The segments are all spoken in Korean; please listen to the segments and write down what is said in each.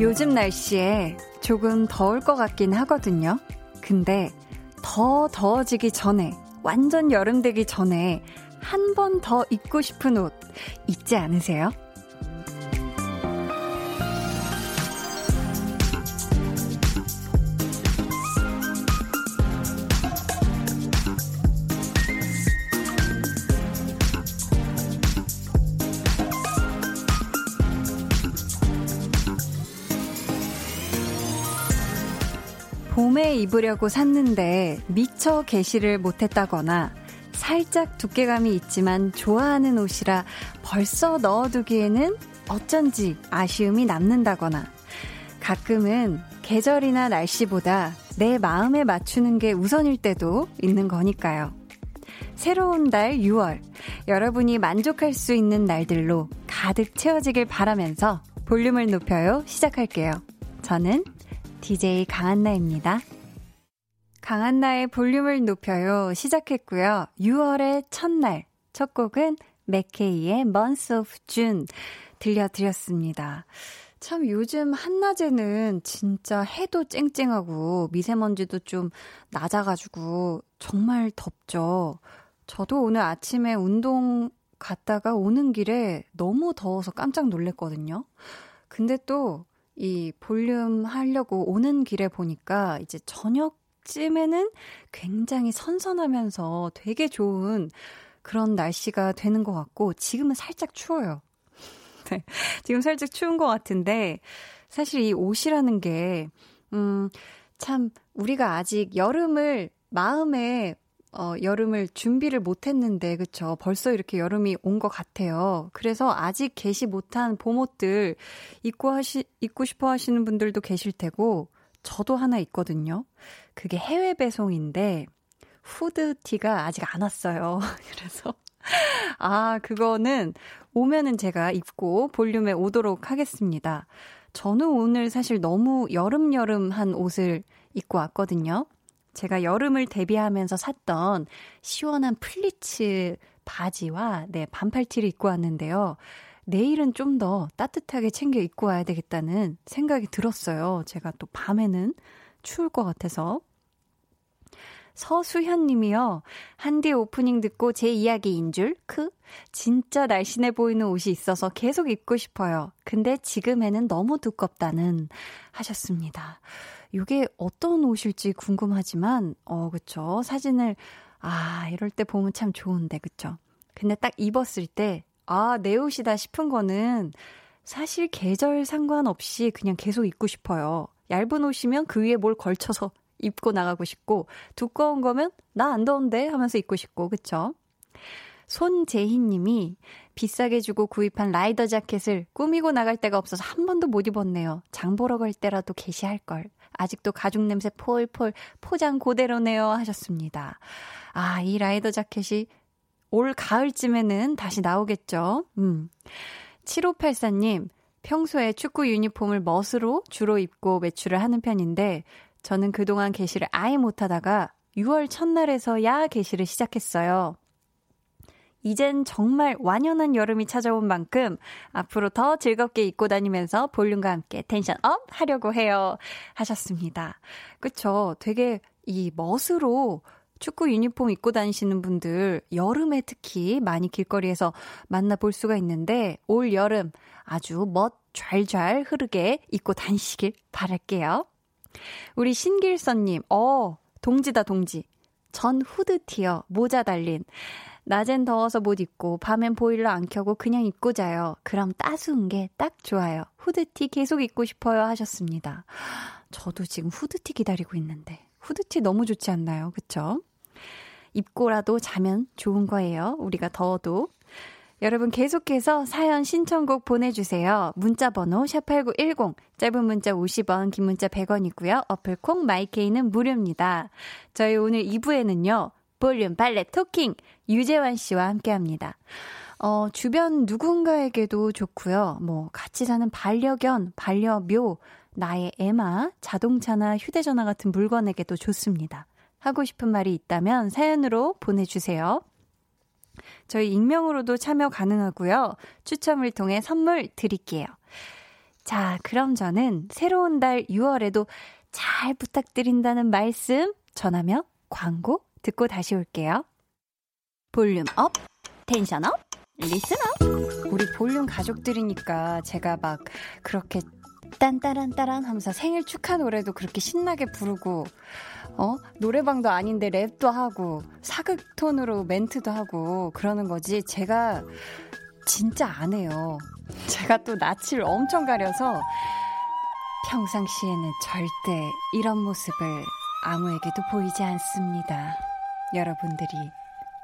요즘 날씨에 조금 더울 것 같긴 하거든요. 근데 더 더워지기 전에, 완전 여름 되기 전에 한 번 더 입고 싶은 옷 있지 않으세요? 입으려고 샀는데 미처 개시를 못했다거나 살짝 두께감이 있지만 좋아하는 옷이라 벌써 넣어두기에는 어쩐지 아쉬움이 남는다거나 가끔은 계절이나 날씨보다 내 마음에 맞추는 게 우선일 때도 있는 거니까요. 새로운 달 6월, 여러분이 만족할 수 있는 날들로 가득 채워지길 바라면서 볼륨을 높여요. 시작할게요. 저는 DJ 강한나입니다. 강한나의 볼륨을 높여요. 시작했고요. 6월의 첫날, 첫 곡은 맥케이의 Months of June 들려드렸습니다. 참 요즘 한낮에는 진짜 해도 쨍쨍하고 미세먼지도 좀 낮아가지고 정말 덥죠. 저도 오늘 아침에 운동 갔다가 오는 길에 너무 더워서 깜짝 놀랐거든요. 근데 또 이 볼륨 하려고 오는 길에 보니까 이제 저녁 쯤에는 굉장히 선선하면서 되게 좋은 그런 날씨가 되는 것 같고 지금은 살짝 추워요. 네. 지금 살짝 추운 것 같은데 사실 이 옷이라는 게, 음, 참 우리가 아직 여름을 마음에 어, 여름을 준비를 못 했는데, 그쵸. 벌써 이렇게 여름이 온 것 같아요. 그래서 아직 개시 못한 봄옷들 입고 하시, 입고 싶어 하시는 분들도 계실 테고, 저도 하나 있거든요. 그게 해외 배송인데, 후드티가 아직 안 왔어요. 그래서, 아, 그거는 오면은 제가 입고 볼륨에 오도록 하겠습니다. 저는 오늘 사실 너무 여름여름한 옷을 입고 왔거든요. 제가 여름을 대비하면서 샀던 시원한 플리츠 바지와 네, 반팔티를 입고 왔는데요. 내일은 좀 더 따뜻하게 챙겨 입고 와야 되겠다는 생각이 들었어요. 제가 또 밤에는 추울 것 같아서. 서수현 님이요. 한디 오프닝 듣고 제 이야기인 줄, 크? 진짜 날씬해 보이는 옷이 있어서 계속 입고 싶어요. 근데 지금에는 너무 두껍다는 하셨습니다. 이게 어떤 옷일지 궁금하지만, 어, 그쵸. 사진을, 아, 이럴 때 보면 참 좋은데, 그쵸. 근데 딱 입었을 때, 아, 내 옷이다 싶은 거는 사실 계절 상관없이 그냥 계속 입고 싶어요. 얇은 옷이면 그 위에 뭘 걸쳐서 입고 나가고 싶고, 두꺼운 거면 나 안 더운데 하면서 입고 싶고, 그쵸? 손재희 님이 비싸게 주고 구입한 라이더 자켓을 꾸미고 나갈 데가 없어서 한 번도 못 입었네요. 장 보러 갈 때라도 게시할 걸. 아직도 가죽 냄새 폴폴 포장 고대로네요 하셨습니다. 아, 이 라이더 자켓이 올 가을쯤에는 다시 나오겠죠. 음. 7584님, 평소에 축구 유니폼을 멋으로 주로 입고 외출을 하는 편인데 저는 그동안 개시를 아예 못하다가 6월 첫날에서야 개시를 시작했어요. 이젠 정말 완연한 여름이 찾아온 만큼 앞으로 더 즐겁게 입고 다니면서 볼륨과 함께 tension up 하려고 해요. 하셨습니다. 그쵸. 되게 이 멋으로 축구 유니폼 입고 다니시는 분들 여름에 특히 많이 길거리에서 만나볼 수가 있는데 올 여름 아주 멋 잘잘 흐르게 입고 다니시길 바랄게요. 우리 신길선님, 어, 동지다, 동지. 전 후드티어, 모자 달린. 낮엔 더워서 못 입고 밤엔 보일러 안 켜고 그냥 입고 자요. 그럼 따스운 게 딱 좋아요. 후드티 계속 입고 싶어요 하셨습니다. 저도 지금 후드티 기다리고 있는데 후드티 너무 좋지 않나요? 그쵸? 입고라도 자면 좋은 거예요. 우리가 더워도. 여러분 계속해서 사연 신청곡 보내주세요. 문자 번호 샵8910, 짧은 문자 50원, 긴 문자 100원이고요. 어플콩 마이케이는 무료입니다. 저희 오늘 2부에는요. 볼륨 발레 토킹 유재환 씨와 함께 합니다. 어, 주변 누군가에게도 좋고요. 뭐 같이 사는 반려견, 반려묘, 나의 애마, 자동차나 휴대전화 같은 물건에게도 좋습니다. 하고 싶은 말이 있다면 사연으로 보내주세요. 저희 익명으로도 참여 가능하고요. 추첨을 통해 선물 드릴게요. 자, 그럼 저는 새로운 달 6월에도 잘 부탁드린다는 말씀 전하며 광고 듣고 다시 올게요. Volume up, tension up, listen up. 우리 볼륨 가족들이니까 제가 막 그렇게 딴따란따란 하면서 생일 축하 노래도 그렇게 신나게 부르고, 어? 노래방도 아닌데 랩도 하고, 사극 톤으로 멘트도 하고, 그러는 거지. 제가 진짜 안 해요. 제가 또 낯을 엄청 가려서 평상시에는 절대 이런 모습을 아무에게도 보이지 않습니다. 여러분들이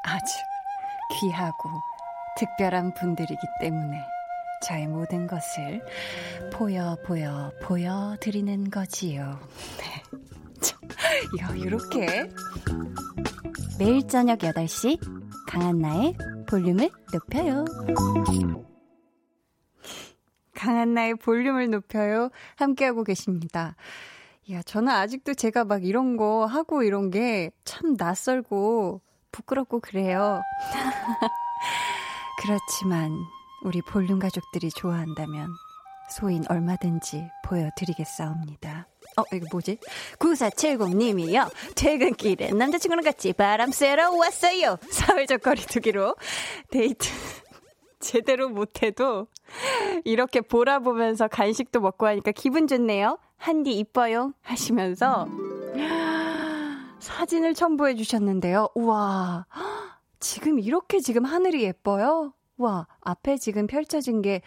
아주 귀하고 특별한 분들이기 때문에 저의 모든 것을 보여 보여 보여 드리는 거지요. 네. 이거 이렇게 매일 저녁 8시 강한나의 볼륨을 높여요. 강한나의 볼륨을 높여요. 함께하고 계십니다. 야, 저는 아직도 제가 막 이런 거 하고 이런 게 참 낯설고 부끄럽고 그래요. 그렇지만 우리 볼륨 가족들이 좋아한다면 소인 얼마든지 보여드리겠사옵니다. 어, 이거 뭐지? 9470님이요. 퇴근길에 남자친구랑 같이 바람 쐬러 왔어요. 사회적 거리 두기로 데이트 제대로 못해도 이렇게 보라 보면서 간식도 먹고 하니까 기분 좋네요. 한디 이뻐요 하시면서 사진을 첨부해 주셨는데요. 우와. 지금 이렇게 지금 하늘이 예뻐요? 와, 앞에 지금 펼쳐진 게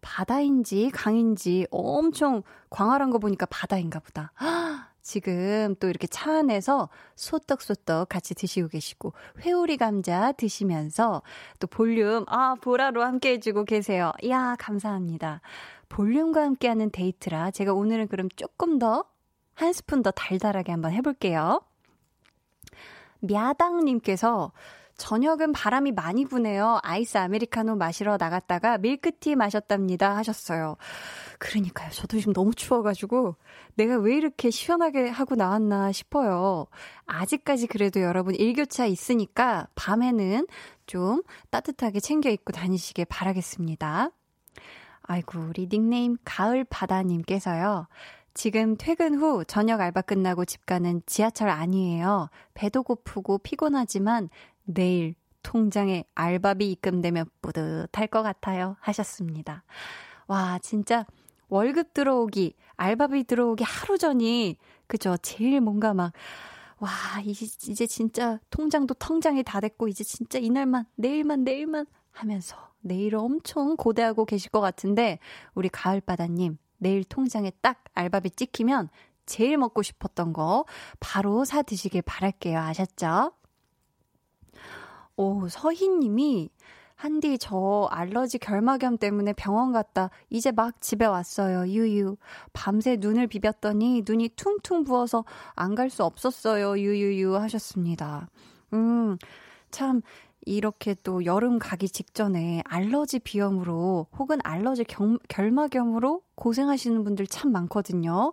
바다인지 강인지 엄청 광활한 거 보니까 바다인가 보다. 지금 또 이렇게 차 안에서 소떡소떡 같이 드시고 계시고 회오리 감자 드시면서 또 볼륨 아 보라로 함께 해주고 계세요. 이야 감사합니다. 볼륨과 함께하는 데이트라 제가 오늘은 그럼 조금 더 한 스푼 더 달달하게 한번 해볼게요. 먀당님께서 저녁은 바람이 많이 부네요. 아이스 아메리카노 마시러 나갔다가 밀크티 마셨답니다. 하셨어요. 그러니까요. 저도 지금 너무 추워가지고 내가 왜 이렇게 시원하게 하고 나왔나 싶어요. 아직까지 그래도 여러분 일교차 있으니까 밤에는 좀 따뜻하게 챙겨 입고 다니시길 바라겠습니다. 아이고, 우리 닉네임 가을바다님께서요. 지금 퇴근 후 저녁 알바 끝나고 집 가는 지하철 아니에요. 배도 고프고 피곤하지만 내일 통장에 알바비 입금되면 뿌듯할 것 같아요. 하셨습니다. 와, 진짜 월급 들어오기, 알바비 들어오기 하루 전이, 그죠? 제일 뭔가 막, 와, 이제, 진짜 통장도 통장이 다 됐고, 이제 진짜 이날만, 내일만, 내일만 하면서 내일 엄청 고대하고 계실 것 같은데, 우리 가을바다님, 내일 통장에 딱 알바비 찍히면 제일 먹고 싶었던 거 바로 사 드시길 바랄게요. 아셨죠? 오, 서희님이 한디 저 알러지 결막염 때문에 병원 갔다 이제 막 집에 왔어요. 유유. 밤새 눈을 비볐더니 눈이 퉁퉁 부어서 안 갈 수 없었어요. 유유유 하셨습니다. 음. 참 이렇게 또 여름 가기 직전에 알러지 비염으로 혹은 알러지 결, 결막염으로 고생하시는 분들 참 많거든요.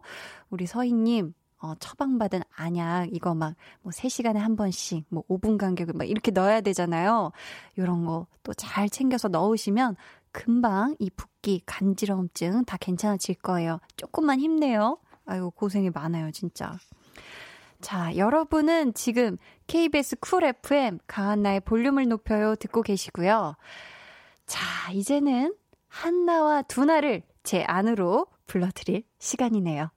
우리 서희님, 어, 처방받은 안약, 이거 막, 뭐, 3시간에 한 번씩, 뭐, 5분 간격을 막 이렇게 넣어야 되잖아요. 요런 거 또 잘 챙겨서 넣으시면 금방 이 붓기, 간지러움증 다 괜찮아질 거예요. 조금만 힘내요. 아이고, 고생이 많아요, 진짜. 자, 여러분은 지금 KBS 쿨 FM 강한나의 볼륨을 높여요 듣고 계시고요. 자, 이제는 한나와 두나를 제 안으로 불러드릴 시간이네요.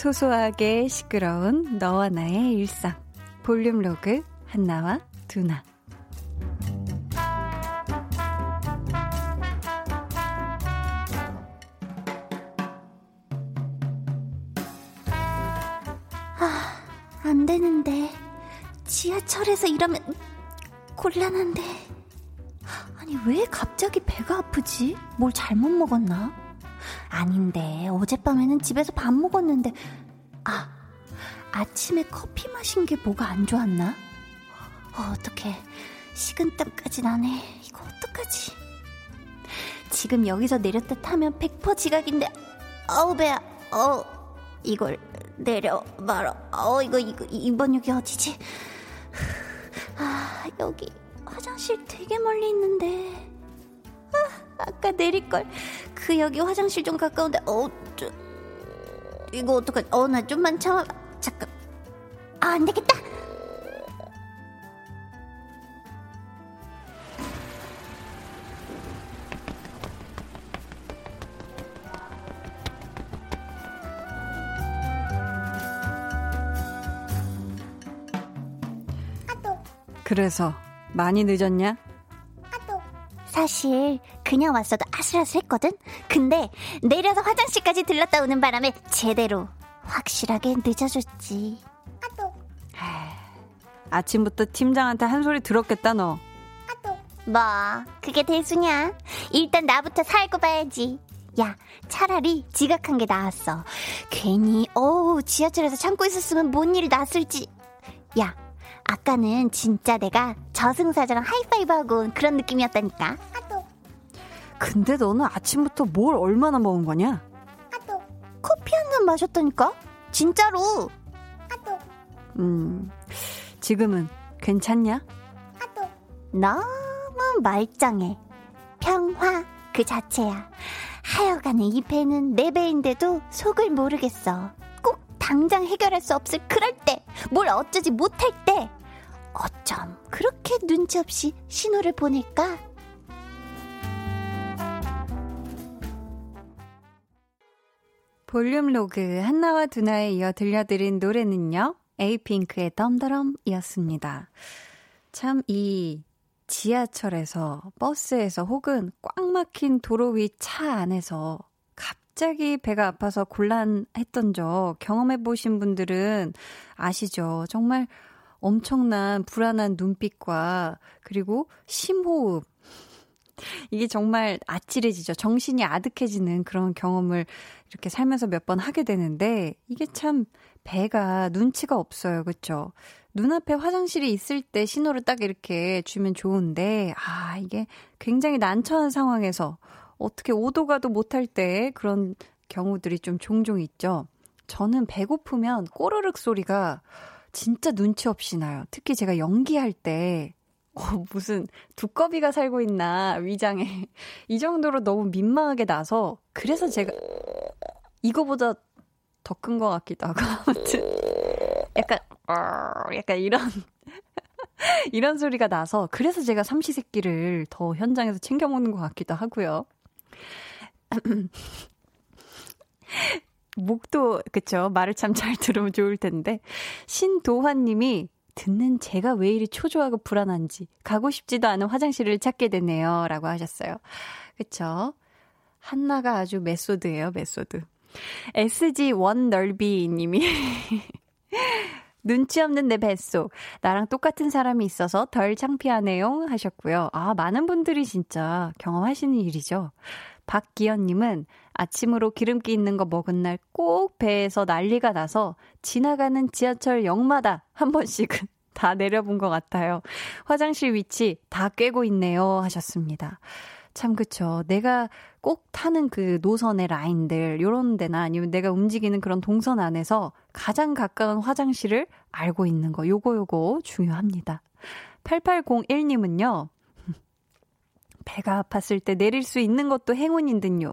소소하게 시끄러운 너와 나의 일상. 볼륨 로그 한나와 두나. 아, 안 되는데. 지하철에서 이러면 곤란한데. 아니, 왜 갑자기 배가 아프지? 뭘 잘못 먹었나? 아닌데, 어젯밤에는 집에서 밥 먹었는데, 아, 아침에 커피 마신 게 뭐가 안 좋았나? 어, 어떡해. 식은땀까지 나네. 이거 어떡하지? 지금 여기서 내렸다 타면 100% 지각인데, 어우, 배야, 어 이걸 내려 말아. 어, 이거, 이거, 이번 여기 어디지? 아, 여기 화장실 되게 멀리 있는데. 아, 아까 내릴 걸. 그 여기 화장실 좀 가까운데, 어, 저, 이거 어떡하지? 어, 나 좀만 참아. 잠깐. 아, 안 되겠다. 그래서 많이 늦었냐? 사실 그냥 왔어도 아슬아슬했거든. 근데 내려서 화장실까지 들렀다 오는 바람에 제대로 확실하게 늦어졌지. 아침부터 팀장한테 한 소리 들었겠다 너. 뭐 그게 대수냐? 일단 나부터 살고 봐야지. 야 차라리 지각한 게 나았어. 괜히 어우 지하철에서 참고 있었으면 뭔 일이 났을지. 야 아까는 진짜 내가 저승사자랑 하이파이브하고 온 그런 느낌이었다니까. 근데 너는 아침부터 뭘 얼마나 먹은 거냐? 커피 한 잔 마셨다니까? 진짜로. 음, 지금은 괜찮냐? 너무 말짱해. 평화 그 자체야. 하여간에 이 배는 내 배인데도 속을 모르겠어. 꼭 당장 해결할 수 없을 그럴 때, 뭘 어쩌지 못할 때, 어쩜 그렇게 눈치 없이 신호를 보낼까? 볼륨 로그 한나와 두나에 이어 들려드린 노래는요. 에이핑크의 덤더럼이었습니다. 참 이 지하철에서 버스에서 혹은 꽉 막힌 도로 위 차 안에서 갑자기 배가 아파서 곤란했던 적 경험해 보신 분들은 아시죠? 정말 엄청난 불안한 눈빛과 그리고 심호흡. 이게 정말 아찔해지죠. 정신이 아득해지는 그런 경험을 이렇게 살면서 몇 번 하게 되는데 이게 참 배가 눈치가 없어요. 그렇죠? 눈앞에 화장실이 있을 때 신호를 딱 이렇게 주면 좋은데 아, 이게 굉장히 난처한 상황에서 어떻게 오도 가도 못할 때 그런 경우들이 좀 종종 있죠. 저는 배고프면 꼬르륵 소리가 진짜 눈치 없이 나요. 특히 제가 연기할 때, 어, 무슨 두꺼비가 살고 있나, 위장에. 이 정도로 너무 민망하게 나서, 그래서 제가, 이거보다 더 큰 것 같기도 하고, 아무튼. 약간, 어, 약간 이런, 이런 소리가 나서, 그래서 제가 삼시세끼를 더 현장에서 챙겨 먹는 것 같기도 하고요. 목도 그쵸? 말을 참 잘 들으면 좋을 텐데. 신도환 님이 듣는 제가 왜 이리 초조하고 불안한지 가고 싶지도 않은 화장실을 찾게 되네요. 라고 하셨어요. 그쵸? 한나가 아주 method예요 method. SG 워너비 님이 눈치 없는 내 뱃속. 나랑 똑같은 사람이 있어서 덜 창피하네요. 하셨고요. 아, 많은 분들이 진짜 경험하시는 일이죠. 박기현님은 아침으로 기름기 있는 거 먹은 날 꼭 배에서 난리가 나서 지나가는 지하철 역마다 한 번씩은 다 내려본 것 같아요. 화장실 위치 다 꿰고 있네요. 하셨습니다. 참 그쵸. 내가 꼭 타는 그 노선의 라인들 요런 데나 아니면 내가 움직이는 그런 동선 안에서 가장 가까운 화장실을 알고 있는 거 요거 요거 중요합니다. 8801님은요. 배가 아팠을 때 내릴 수 있는 것도 행운인 듯요.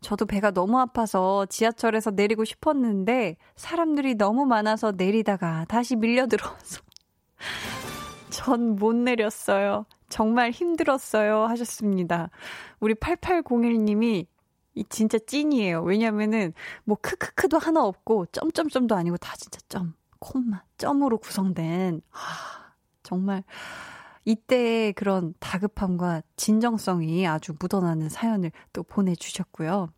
저도 배가 너무 아파서 지하철에서 내리고 싶었는데 사람들이 너무 많아서 내리다가 다시 밀려들어서 전 못 내렸어요. 정말 힘들었어요. 하셨습니다. 우리 8801님이 이 진짜 찐이에요. 왜냐면은 뭐 크크크도 하나 없고 점점점도 아니고 다 진짜 점, 콤마, 점으로 구성된 아, 정말 이때의 그런 다급함과 진정성이 아주 묻어나는 사연을 또 보내주셨고요.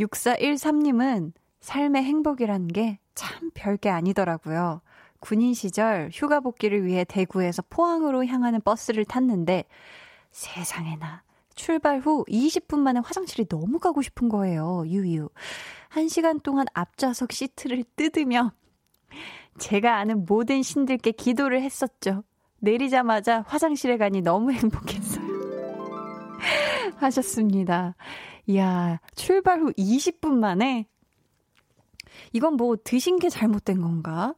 6413님은 삶의 행복이라는 게 참 별게 아니더라고요. 군인 시절 휴가 복귀를 위해 대구에서 포항으로 향하는 버스를 탔는데 세상에나 출발 후 20분 만에 화장실이 너무 가고 싶은 거예요. 유유. 1시간 동안 앞좌석 시트를 뜯으며 제가 아는 모든 신들께 기도를 했었죠. 내리자마자 화장실에 가니 너무 행복했어요. 하셨습니다. 이야, 출발 후 20분 만에 이건 뭐 드신 게 잘못된 건가?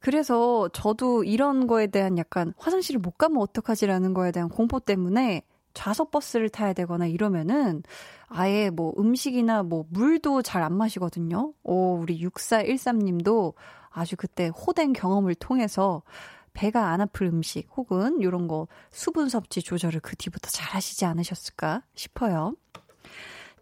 그래서 저도 이런 거에 대한 약간 화장실을 못 가면 어떡하지라는 거에 대한 공포 때문에 좌석 버스를 타야 되거나 이러면은 아예 뭐 음식이나 뭐 물도 잘 안 마시거든요. 오, 우리 6413님도 아주 그때 호된 경험을 통해서 배가 안 아플 음식 혹은 이런 거 수분 섭취 조절을 그 뒤부터 잘 하시지 않으셨을까 싶어요.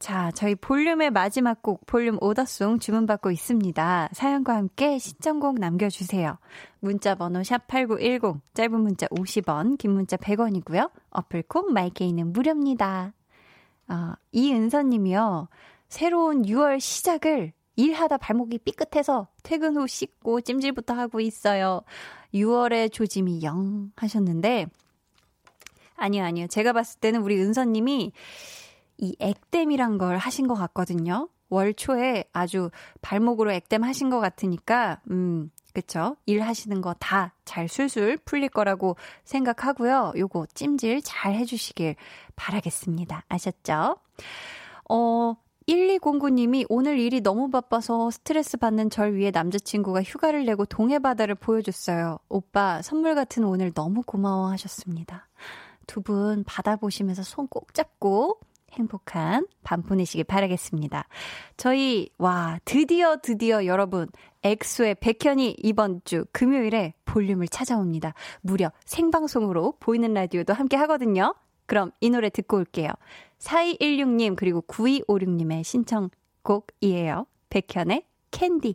자, 저희 볼륨의 마지막 곡 볼륨 오더송 주문받고 있습니다. 사연과 함께 신청곡 남겨주세요. 문자 번호 샵8910 짧은 문자 50원 긴 문자 100원이고요. 어플콩 마이케이는 무료입니다. 어, 이은서님이요. 새로운 6월 시작을 일하다 발목이 삐끗해서 퇴근 후 씻고 찜질부터 하고 있어요. 6월의 조짐이 영 하셨는데 아니요 아니요 제가 봤을 때는 우리 은서님이 이 액땜이란 걸 하신 것 같거든요. 월 초에 아주 발목으로 액땜 하신 것 같으니까 음 그쵸? 일 하시는 거 다 잘 술술 풀릴 거라고 생각하고요. 요거 찜질 잘 해주시길 바라겠습니다. 아셨죠? 어, 1209님이 오늘 일이 너무 바빠서 스트레스 받는 절 위에 남자친구가 휴가를 내고 동해바다를 보여줬어요. 오빠, 선물 같은 오늘 너무 고마워 하셨습니다. 두 분 바다 보시면서 손 꼭 잡고 행복한 밤 보내시길 바라겠습니다. 저희, 와, 드디어, 드디어 여러분, 엑소의 백현이 이번 주 금요일에 볼륨을 찾아옵니다. 무려 생방송으로 보이는 라디오도 함께 하거든요. 그럼 이 노래 듣고 올게요. 4216님 그리고 9256님의 신청곡이에요. 백현의 캔디.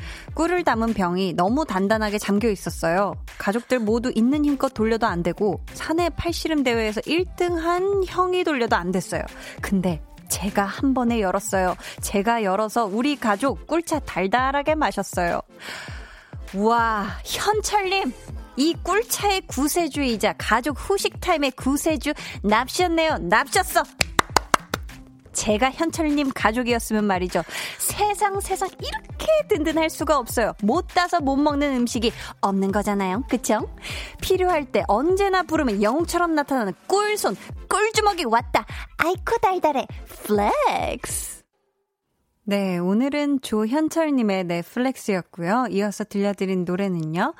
꿀을 담은 병이 너무 단단하게 잠겨 있었어요. 가족들 모두 있는 힘껏 돌려도 안 되고 사내 팔씨름 대회에서 1등 한 형이 돌려도 안 됐어요. 근데 제가 한 번에 열었어요. 제가 열어서 우리 가족 꿀차 달달하게 마셨어요. 와, 현철님! 이 꿀차의 구세주이자 가족 후식 타임의 구세주 납셨네요. 납셨어! 제가 현철님 가족이었으면 말이죠. 세상 세상 이렇게 든든할 수가 없어요. 못 따서 못 먹는 음식이 없는 거잖아요. 그쵸? 필요할 때 언제나 부르면 영웅처럼 나타나는 꿀손, 꿀주먹이 왔다. 아이코 달달해. Flex. 네, 오늘은 조현철님의 flex였고요. 이어서 들려드린 노래는요.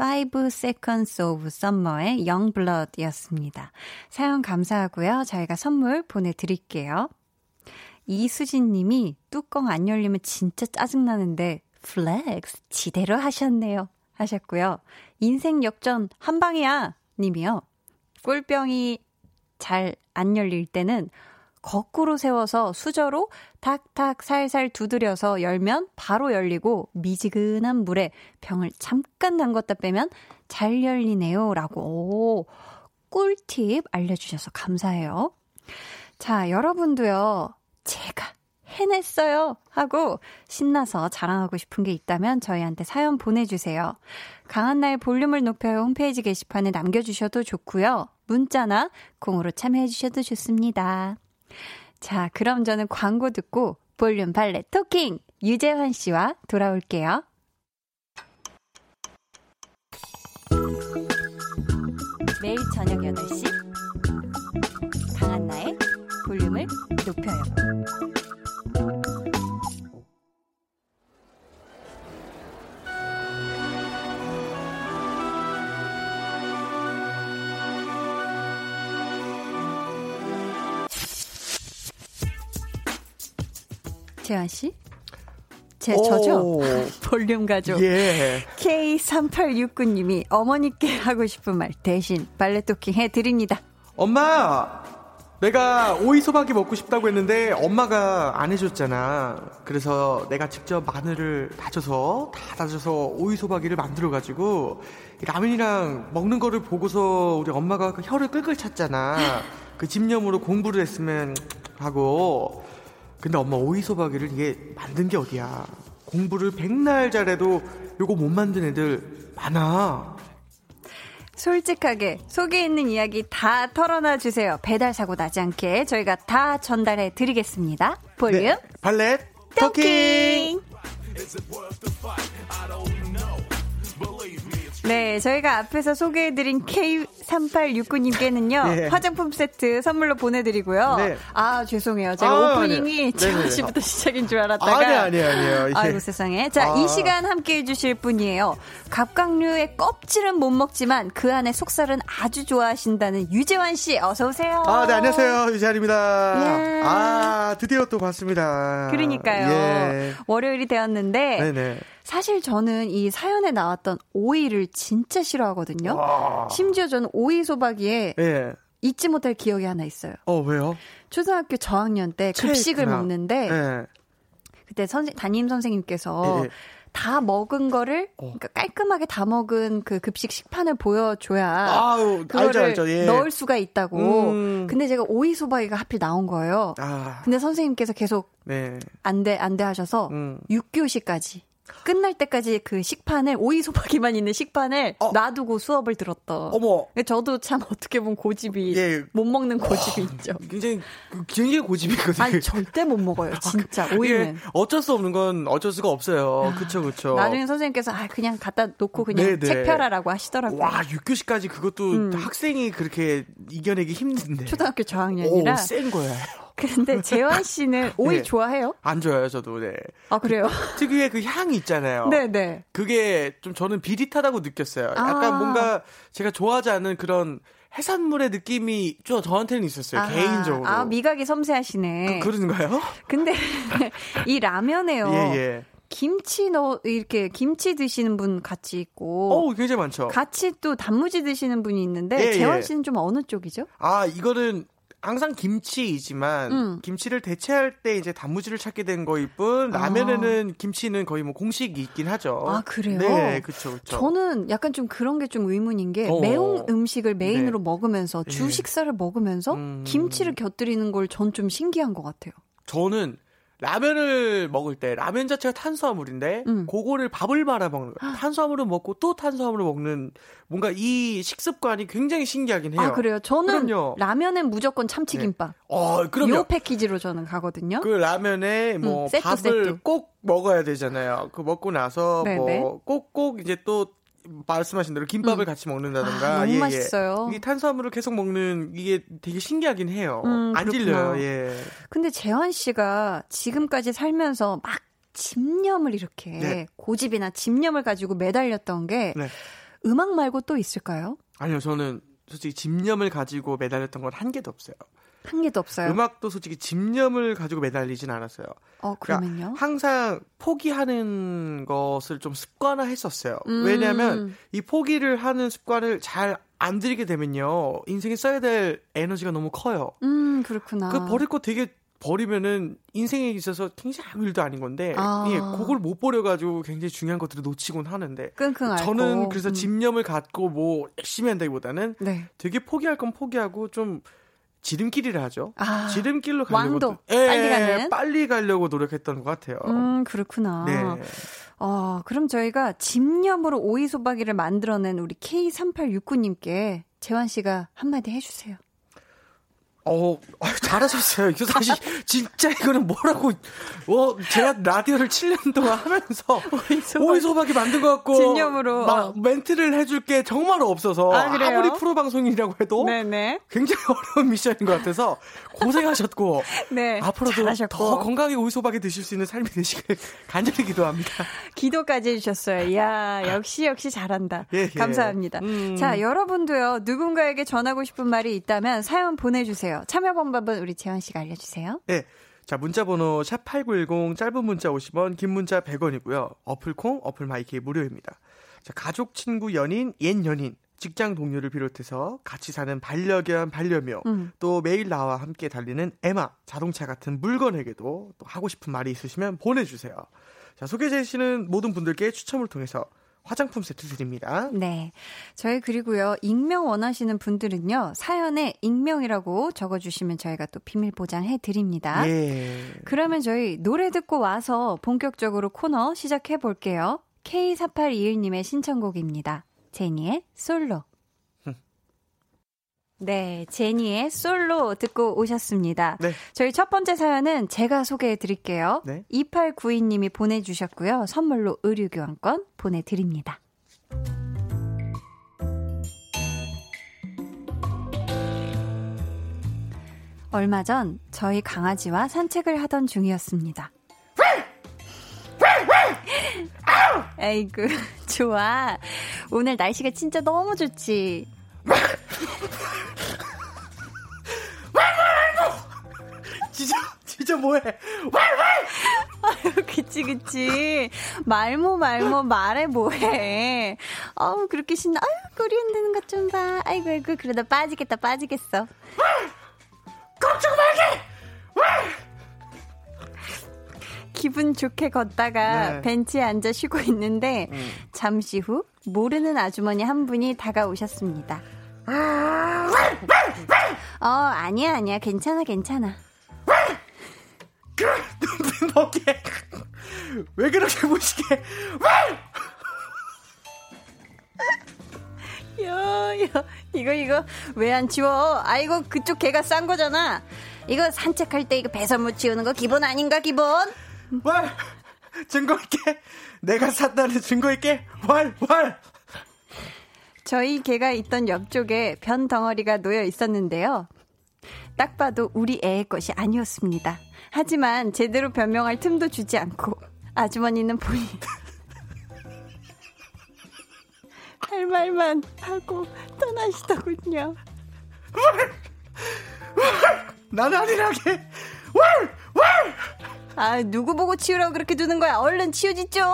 5 Seconds of Summer의 Youngblood였습니다. 사연 감사하고요. 저희가 선물 보내드릴게요. 이수진 님이 뚜껑 안 열리면 진짜 짜증나는데 flex 지대로 하셨네요. 하셨고요. 인생 역전 한 방이야 님이요. 꿀병이 잘 안 열릴 때는 거꾸로 세워서 수저로 탁탁 살살 두드려서 열면 바로 열리고 미지근한 물에 병을 잠깐 담궜다 빼면 잘 열리네요. 라고 꿀팁 알려주셔서 감사해요. 자, 여러분도요. 제가 해냈어요! 하고 신나서 자랑하고 싶은 게 있다면 저희한테 사연 보내주세요. 강한나의 볼륨을 높여요 홈페이지 게시판에 남겨주셔도 좋고요. 문자나 공으로 참여해주셔도 좋습니다. 자, 그럼 저는 광고 듣고 볼륨 발레 토킹 유재환 씨와 돌아올게요. 매일 저녁 8시 높여요. 재환 씨? 제처죠? 볼륨 가족. 예. K3869님이 어머니께 하고 싶은 말 대신 발레 토킹 해드립니다. 엄마! 내가 오이 소박이 먹고 싶다고 했는데 엄마가 안 해줬잖아. 그래서 내가 직접 마늘을 다져서 다 다져서 오이 소박이를 만들어가지고 라면이랑 먹는 거를 보고서 우리 엄마가 그 혀를 끌끌 찼잖아. 그 집념으로 공부를 했으면 하고. 근데 엄마 오이 소박이를 이게 만든 게 어디야. 공부를 백날 잘해도 요거 못 만든 애들 많아. 솔직하게 속에 있는 이야기 다 털어놔 주세요. 배달 사고 나지 않게 저희가 다 전달해 드리겠습니다. 볼륨 네, 발렛 토킹. 네, 저희가 앞에서 소개해드린 K3869님께는요, 네. 화장품 세트 선물로 보내드리고요. 네. 아, 죄송해요. 제가 아, 오프닝이 지원 씨부터 시작인 줄 알았다가. 아니, 아니, 아니에요. 아이고, 세상에. 자, 아. 이 시간 함께 해주실 분이에요. 갑각류의 껍질은 못 먹지만 그 안에 속살은 아주 좋아하신다는 유재환 씨, 어서오세요. 아, 네, 안녕하세요. 유재환입니다. 예. 아, 드디어 또 봤습니다. 그러니까요. 예. 월요일이 되었는데. 네네. 사실 저는 이 사연에 나왔던 오이를 진짜 싫어하거든요. 와. 심지어 저는 오이 소박이에 예. 잊지 못할 기억이 하나 있어요. 어, 왜요? 초등학교 저학년 때 급식을 체했구나. 먹는데 예. 그때 선생 담임 선생님께서 예. 다 먹은 거를 어. 그러니까 깔끔하게 다 먹은 그 급식 식판을 보여줘야 아유, 그거를 알죠, 알죠. 예. 넣을 수가 있다고. 음. 근데 제가 오이 소박이가 하필 나온 거예요. 아. 근데 선생님께서 계속 네. 안돼 안돼 하셔서 음. 6교시까지 끝날 때까지 그 식판을 오이 소박이만 있는 식판을 어. 놔두고 수업을 들었던. 어머. 저도 참 어떻게 보면 고집이 예. 못 먹는 고집이 어, 있죠. 굉장히 굉장히 고집이거든요. 아니 절대 못 먹어요. 진짜 아, 그, 오이는. 어쩔 수 없는 건 어쩔 수가 없어요. 그렇죠, 그렇죠. 나중에 선생님께서 아 그냥 갖다 놓고 그냥 네네. 책 펴라라고 하시더라고요. 와 6교시까지 그것도 음. 학생이 그렇게 이겨내기 힘든데. 초등학교 저학년이라. 오, 센 거야. 근데 재환 씨는 오이 네. 좋아해요? 안 좋아요, 저도. 네. 아 그래요? 그, 특유의 그 향이 있잖아요. 네, 네. 그게 좀 저는 비릿하다고 느꼈어요. 약간 아. 뭔가 제가 좋아하지 않은 그런 해산물의 느낌이 좀 저한테는 있었어요. 아, 개인적으로. 아 미각이 섬세하시네. 그, 그런가요? 근데 이 라면에요. 예, 예. 김치 넣 이렇게 김치 드시는 분 같이 있고. 어, 굉장히 많죠. 같이 또 단무지 드시는 분이 있는데 예, 예. 씨는 좀 어느 쪽이죠? 아 이거는 항상 김치이지만 음. 김치를 대체할 때 이제 단무지를 찾게 된 거일 뿐 라면에는 아. 김치는 거의 뭐 공식이 있긴 하죠. 아 그래요? 네, 그렇죠. 저는 약간 좀 그런 게 좀 의문인 게 어. 매운 음식을 메인으로 네. 먹으면서 주 네. 식사를 먹으면서 음. 김치를 곁들이는 걸 전 좀 신기한 것 같아요. 저는 라면을 먹을 때 라면 자체가 탄수화물인데 음. 그거를 밥을 말아 먹는 거. 탄수화물을 먹고 또 탄수화물을 먹는 뭔가 이 식습관이 굉장히 신기하긴 해요. 아 그래요? 저는 그럼요. 라면은 무조건 참치김밥. 네. 어, 그럼요. 요 패키지로 저는 가거든요. 그 라면에 뭐 음, 세트, 밥을 세트. 꼭 먹어야 되잖아요. 그 먹고 나서 뭐 꼭꼭 이제 또 말씀하신 대로 김밥을 음. 같이 먹는다던가 아, 너무 예, 예. 맛있어요. 이 탄수화물을 계속 먹는 이게 되게 신기하긴 해요. 음, 안 질려요. 예. 근데 재환 씨가 지금까지 살면서 막 집념을 이렇게 네. 고집이나 집념을 가지고 매달렸던 게 네. 음악 말고 또 있을까요? 아니요, 저는 솔직히 집념을 가지고 매달렸던 건 한 개도 없어요. 한 개도 없어요. 음악도 솔직히 집념을 가지고 매달리진 않았어요. 어, 그러니까 그러면요? 그러니까 항상 포기하는 것을 좀 습관화했었어요. 음. 왜냐하면 이 포기를 하는 습관을 잘 안 들이게 되면요 인생에 써야 될 에너지가 너무 커요. 음 그렇구나. 그 버릴 거 되게 버리면은 인생에 있어서 굉장히 아무 일도 아닌 건데 아. 예, 그걸 못 버려가지고 굉장히 중요한 것들을 놓치곤 하는데 끙끙 앓고. 저는 그래서 음. 집념을 갖고 뭐 열심히 한다기보다는 네. 되게 포기할 건 포기하고 좀 지름길이라 하죠. 아, 지름길로 가려고 왕도 예, 빨리 가는 빨리 가려고 노력했던 것 같아요. 음 그렇구나. 네. 어 그럼 저희가 집념으로 오이 소박이를 만들어낸 우리 K3869님께 재환 씨가 한마디 해주세요. 어, 잘하셨어요. 이거 사실 진짜 이거는 뭐라고 어 제가 라디오를 7년 동안 하면서 오이 소박이 만든 것 같고 진념으로 막 어. 멘트를 해줄 게 정말 없어서 아, 무리 프로 방송이라고 해도 네네. 굉장히 어려운 미션인 것 같아서 고생하셨고 네, 앞으로도 잘하셨고. 더 건강하게 오이 소박이 드실 수 있는 삶이 되시길 간절히 기도합니다. 기도까지 해주셨어요. 이야 역시 역시 잘한다. 예, 예. 감사합니다. 음. 자 여러분도요 누군가에게 전하고 싶은 말이 있다면 사연 보내주세요. 참여 방법은 우리 재환 씨가 알려주세요. 네. 자, 문자번호 샵8910 짧은 문자 50원, 긴 문자 100원이고요. 어플콩, 어플 my K 무료입니다. 자, 가족, 친구, 연인, 옛 연인, 직장 동료를 비롯해서 같이 사는 반려견, 반려묘, 음. 또 매일 나와 함께 달리는 애마, 자동차 같은 물건에게도 또 하고 싶은 말이 있으시면 보내주세요. 자, 소개되시는 모든 분들께 추첨을 통해서 화장품 세트 드립니다. 네. 저희 그리고요, 익명 원하시는 분들은요, 사연에 익명이라고 적어주시면 저희가 또 비밀 보장해 드립니다. 예. 그러면 저희 노래 듣고 와서 본격적으로 코너 시작해 볼게요. K4821님의 신청곡입니다. 제니의 솔로. 네, 제니의 솔로 듣고 오셨습니다. 네. 저희 첫 번째 사연은 제가 소개해 드릴게요. 네. 2892님이 보내주셨고요. 선물로 의류교환권 보내드립니다. 얼마 전 저희 강아지와 산책을 하던 중이었습니다. 아이고, 좋아. 오늘 날씨가 진짜 너무 좋지. 뭐해? 아유 그치 그치 말모 말모 말해 뭐해? 어우 그렇게 신나. 아유 꼬리 흔드는 것 좀 봐. 아이고 아이고 그러다 빠지겠다 빠지겠어. 깜짝 말게. 기분 좋게 걷다가 네. 벤치에 앉아 쉬고 있는데 음. 잠시 후 모르는 아주머니 한 분이 다가오셨습니다. 어, 아니야, 아니야. 괜찮아, 괜찮아. 눈빛 먹게. 왜 그렇게 무식해? 야, 야, 이거, 이거, 왜 안 치워? 아이고, 그쪽 개가 싼 거잖아. 이거 산책할 때 이거 배설물 치우는 거 기본 아닌가, 기본? 왈! 증거 있게! 내가 샀다는 증거 있게! 왈! 왈! 저희 개가 있던 옆쪽에 변 덩어리가 놓여 있었는데요. 딱 봐도 우리 애의 것이 아니었습니다. 하지만 제대로 변명할 틈도 주지 않고 아주머니는 본인 할 말만 하고 떠나시더군요. 나는 아니라게. 아 누구 보고 치우라고 그렇게 두는 거야? 얼른 치우지 좀.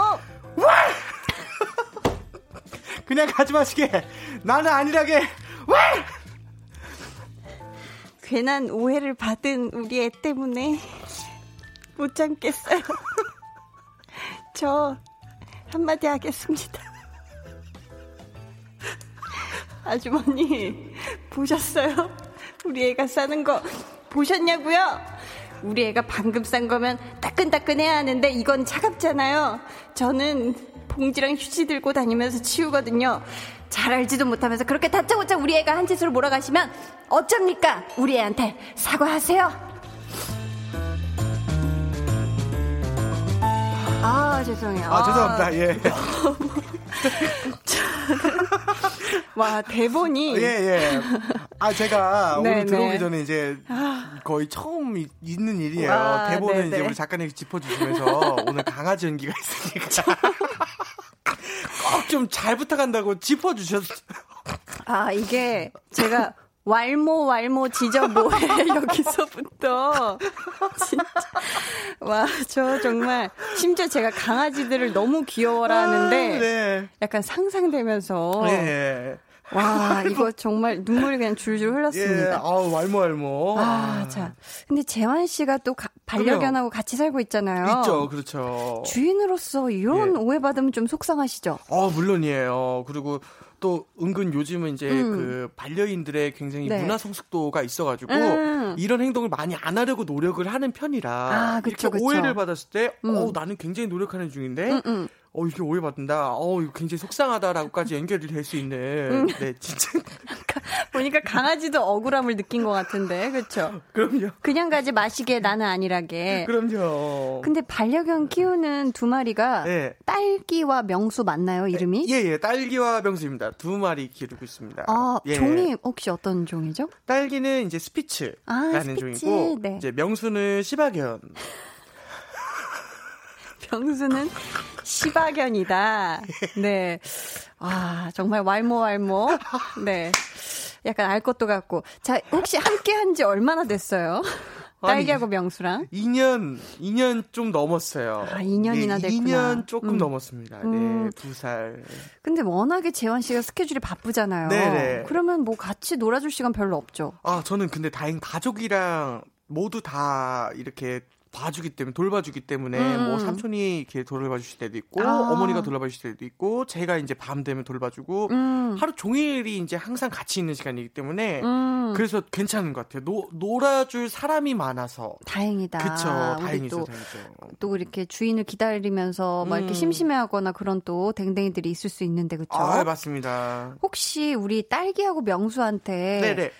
그냥 가지 마시게. 나는 아니라게. 왜? 괜한 오해를 받은 우리 애 때문에 못 참겠어요. 저 한마디 하겠습니다. 아주머니 보셨어요? 우리 애가 싸는 거 보셨냐고요? 우리 애가 방금 싼 거면 따끈따끈해야 하는데 이건 차갑잖아요. 저는 봉지랑 휴지 들고 다니면서 치우거든요. 잘 알지도 못하면서 그렇게 다짜고짜 우리 애가 한 짓으로 몰아가시면 어쩝니까? 우리 애한테 사과하세요. 아, 죄송해요. 아, 죄송합니다. 예. 와, 대본이. 예, 예. 아, 제가 네, 오늘 들어오기 네. 전에 이제 거의 처음 있는 일이에요. 와, 대본을 네네. 이제 우리 작가님이 짚어주시면서 오늘 강아지 연기가 있으니까. 꼭 좀 잘 부탁한다고 짚어주셨어요. 아, 이게 제가 왈모 왈모 지저 뭐해 여기서부터 진짜 와 저 정말 심지어 제가 강아지들을 너무 귀여워라 하는데 아, 네. 약간 상상되면서 네. 와, 이거 정말 눈물이 그냥 줄줄 흘렀습니다. 예, 아우, 왈모, 왈모. 아, 자. 근데 재환 씨가 또 가, 반려견하고 같이 살고 있잖아요. 있죠, 그렇죠. 주인으로서 이런 예. 오해받으면 좀 속상하시죠? 아, 물론이에요. 그리고 또 은근 요즘은 이제 음. 그 반려인들의 굉장히 네. 문화 성숙도가 있어가지고 음. 이런 행동을 많이 안 하려고 노력을 하는 편이라 아, 그쵸, 이렇게 그쵸. 오해를 받았을 때, 음. 어 나는 굉장히 노력하는 중인데 음, 음. 어, 이게 오해받는다. 어, 이거 굉장히 속상하다라고까지 연결이 될 수 있는. 음. 네, 진짜. 보니까 강아지도 억울함을 느낀 것 같은데, 그렇죠? 그럼요. 그냥 가지 마시게 나는 아니라게. 그럼요. 근데 반려견 키우는 두 마리가 네. 딸기와 명수 맞나요, 이름이? 예, 예, 딸기와 명수입니다. 두 마리 기르고 있습니다. 아, 예. 종이 혹시 어떤 종이죠? 딸기는 이제 스피츠라는 아, 스피츠. 종이고, 네. 이제 명수는 시바견. 병수는 시바견이다. 네. 아, 정말 왈모 왈모. 네. 약간 알 것도 같고. 자, 혹시 함께 한 지 얼마나 됐어요? 딸기하고 명수랑? 2년, 2년 좀 넘었어요. 아, 2년이나 네, 됐구나. 2년 조금 음. 넘었습니다. 음. 네, 두 살. 근데 워낙에 재환 씨가 스케줄이 바쁘잖아요. 네네. 그러면 뭐 같이 놀아줄 시간 별로 없죠. 아, 저는 근데 다행 가족이랑 모두 다 이렇게 봐주기 때문에 돌봐주기 때문에 음. 뭐 삼촌이 이렇게 돌봐 주실 때도 있고 아. 어머니가 돌봐 주실 때도 있고 제가 이제 밤 되면 돌봐주고 음. 하루 종일이 이제 항상 같이 있는 시간이기 때문에 음. 그래서 괜찮은 것 같아요. 노, 놀아줄 사람이 많아서 다행이다. 그쵸 다행이죠 또, 다행이죠. 또 이렇게 주인을 기다리면서 막 이렇게 음. 심심해하거나 그런 또 댕댕이들이 있을 수 있는데 그쵸? 아 맞습니다. 혹시 우리 딸기하고 명수한테 네네.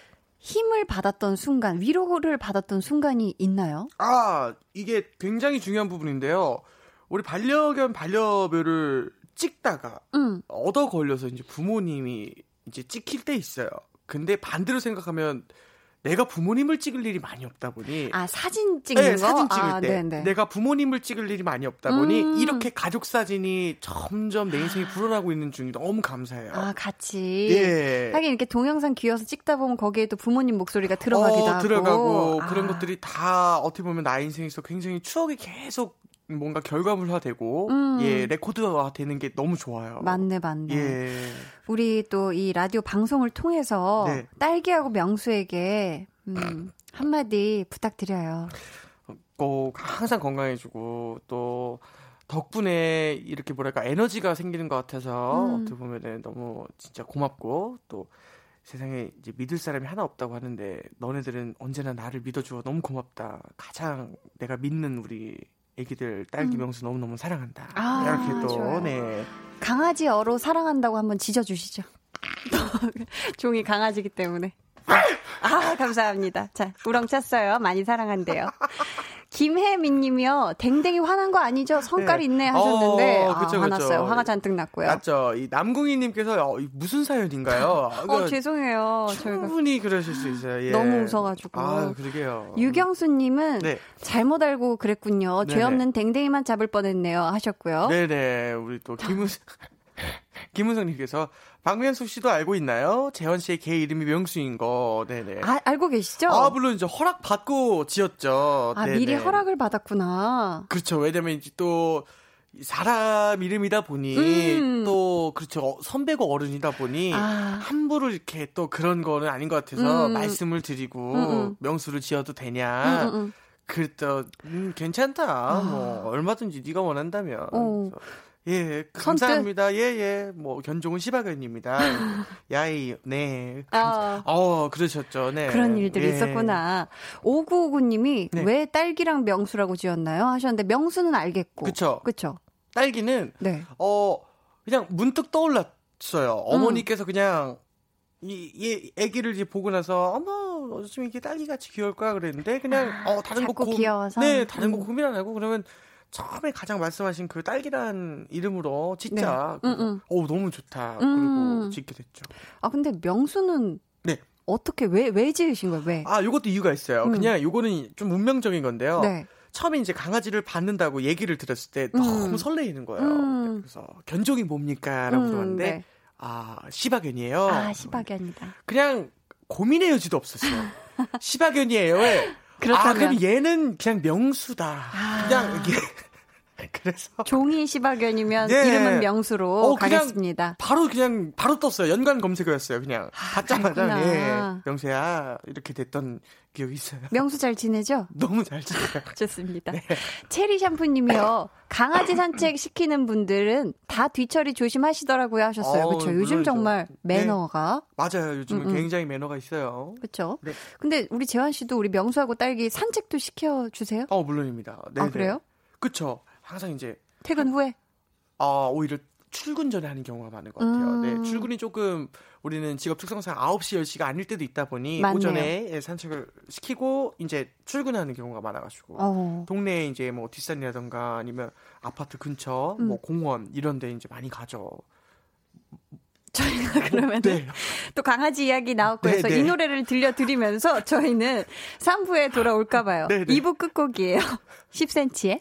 힘을 받았던 순간, 위로를 받았던 순간이 있나요? 아, 이게 굉장히 중요한 부분인데요. 우리 반려견 반려묘를 찍다가 응. 얻어 걸려서 이제 부모님이 이제 찍힐 때 있어요. 근데 반대로 생각하면 내가 부모님을 찍을 일이 많이 없다 보니 아 사진 찍는 네, 거? 사진 찍을 아, 때 네네. 내가 부모님을 찍을 일이 많이 없다 보니 음. 이렇게 가족 사진이 점점 내 인생이 불어나고 있는 중이 너무 감사해요. 아 같이. 예. 하긴 이렇게 동영상 귀여서 찍다 보면 거기에 또 부모님 목소리가 들어가기도 어, 하고. 들어가고 아. 그런 것들이 다 어떻게 보면 나의 인생에서 굉장히 추억이 계속 뭔가 결과물화되고 음. 예 레코드화 되는 게 너무 좋아요. 맞네, 맞네. 예. 우리 또 이 라디오 방송을 통해서 네. 딸기하고 명수에게 음, 한마디 부탁드려요. 꼭 항상 건강해지고 또 덕분에 이렇게 뭐랄까 에너지가 생기는 것 같아서 음. 어떻게 보면은 너무 진짜 고맙고 또 세상에 이제 믿을 사람이 하나 없다고 하는데 너네들은 언제나 나를 믿어주어 너무 고맙다. 가장 내가 믿는 우리 애기들 딸기 음. 명수 너무 너무 사랑한다. 아, 이렇게 또 좋아요. 네. 강아지 어로 사랑한다고 한번 지져 주시죠. 종이 강아지기 때문에. 아, 감사합니다. 자, 우렁 찼어요. 많이 사랑한대요. 김혜민 님이요. 댕댕이 화난 거 아니죠? 성깔 네. 있네 하셨는데. 어, 아, 그쵸, 그쵸. 화났어요. 화가 잔뜩 났고요. 맞죠. 이 남궁희 님께서 어, 이 무슨 사연인가요? 어, 그거 죄송해요. 저희가. 충분히 그러실 수 있어요. 예. 너무 웃어가지고. 아, 그러게요. 유경수 님은 네. 잘못 알고 그랬군요. 죄 네네. 없는 댕댕이만 잡을 뻔했네요. 하셨고요. 네네. 우리 또 김은성, 김은성님께서 박명수 씨도 알고 있나요? 재현 씨의 개 이름이 명수인 거. 네네. 아, 알고 계시죠? 아, 물론 이제 허락 받고 지었죠. 아, 네네. 미리 허락을 받았구나. 그렇죠. 왜냐면 이제 또 사람 이름이다 보니 음. 또 그렇죠. 어, 선배고 어른이다 보니 아. 함부로 이렇게 또 그런 거는 아닌 것 같아서 음. 말씀을 드리고 음, 음. 명수를 지어도 되냐. 음, 음, 음. 그랬더 음, 괜찮다. 뭐 얼마든지 네가 원한다면. 아. 어. 예, 감사합니다. 예, 예. 뭐 견종은 시바견입니다. 야이, 네. 아. 어, 그러셨죠. 네. 그런 일들이 예. 있었구나. 5959님이 네. 왜 딸기랑 명수라고 지었나요? 하셨는데 명수는 알겠고. 그쵸. 그쵸. 딸기는 네. 어 그냥 문득 떠올랐어요. 음. 어머니께서 그냥 이, 이 아기를 이제 보고 나서 어머 어쩜 이게 딸기 같이 귀여울까 그랬는데 그냥 어 다른 거 귀여워서? 네 다른 거 음. 고민 안 하고 그러면 처음에 가장 말씀하신 그 딸기란 이름으로 진짜 네. 음, 음. 어 너무 좋다 음. 그리고 짓게 됐죠. 아, 근데 명수는 네. 어떻게, 왜, 왜 지으신 거예요? 왜? 아 요것도 이유가 있어요. 음. 그냥 요거는 좀 운명적인 건데요. 네. 처음에 이제 강아지를 받는다고 얘기를 들었을 때 너무 음. 설레이는 거예요. 음. 그래서 견종이 뭡니까? 라고 음, 물어봤는데 네. 아 시바견이에요. 아, 시박연이다. 그냥 고민의 여지도 없었어요. 시바견이에요. 왜? 그렇다면. 아 그럼 얘는 그냥 명수다. 아. 그냥 이게 그래서 종이 시박연이면 네. 이름은 명수로 어, 가겠습니다. 바로 그냥 바로 떴어요. 연관 검색어였어요. 그냥 받자마자 아. 예 명수야 이렇게 됐던 기억이 있어요. 명수 잘 지내죠? 너무 잘 지내요. 좋습니다. 네. 체리 샴푸님이요. 강아지 산책 시키는 분들은 다 뒤처리 조심하시더라고요 하셨어요. 어, 그렇죠. 요즘. 정말 매너가 맞아요. 요즘은 음, 음. 굉장히 매너가 있어요. 그렇죠. 네. 근데 우리 재환 씨도 우리 명수하고 딸기 산책도 시켜 주세요? 어 물론입니다. 네, 아 그래요? 그쵸. 항상 이제 퇴근 후에? 아, 오히려 출근 전에 하는 경우가 많은 것 같아요. 음. 네, 출근이 조금 우리는 직업 특성상 9시, 10시가 아닐 때도 있다 보니 맞네요. 오전에 예, 산책을 시키고 이제 출근하는 경우가 많아가지고 어. 동네에 이제 뭐 뒷산이라던가 아니면 아파트 근처 뭐 공원 이런 데 이제 많이 가죠. 저희가 그러면 네. 또 강아지 이야기 나왔고 네, 해서 네. 이 노래를 들려드리면서 저희는 3부에 돌아올까 봐요. 네, 네. 2부 끝곡이에요. 10cm의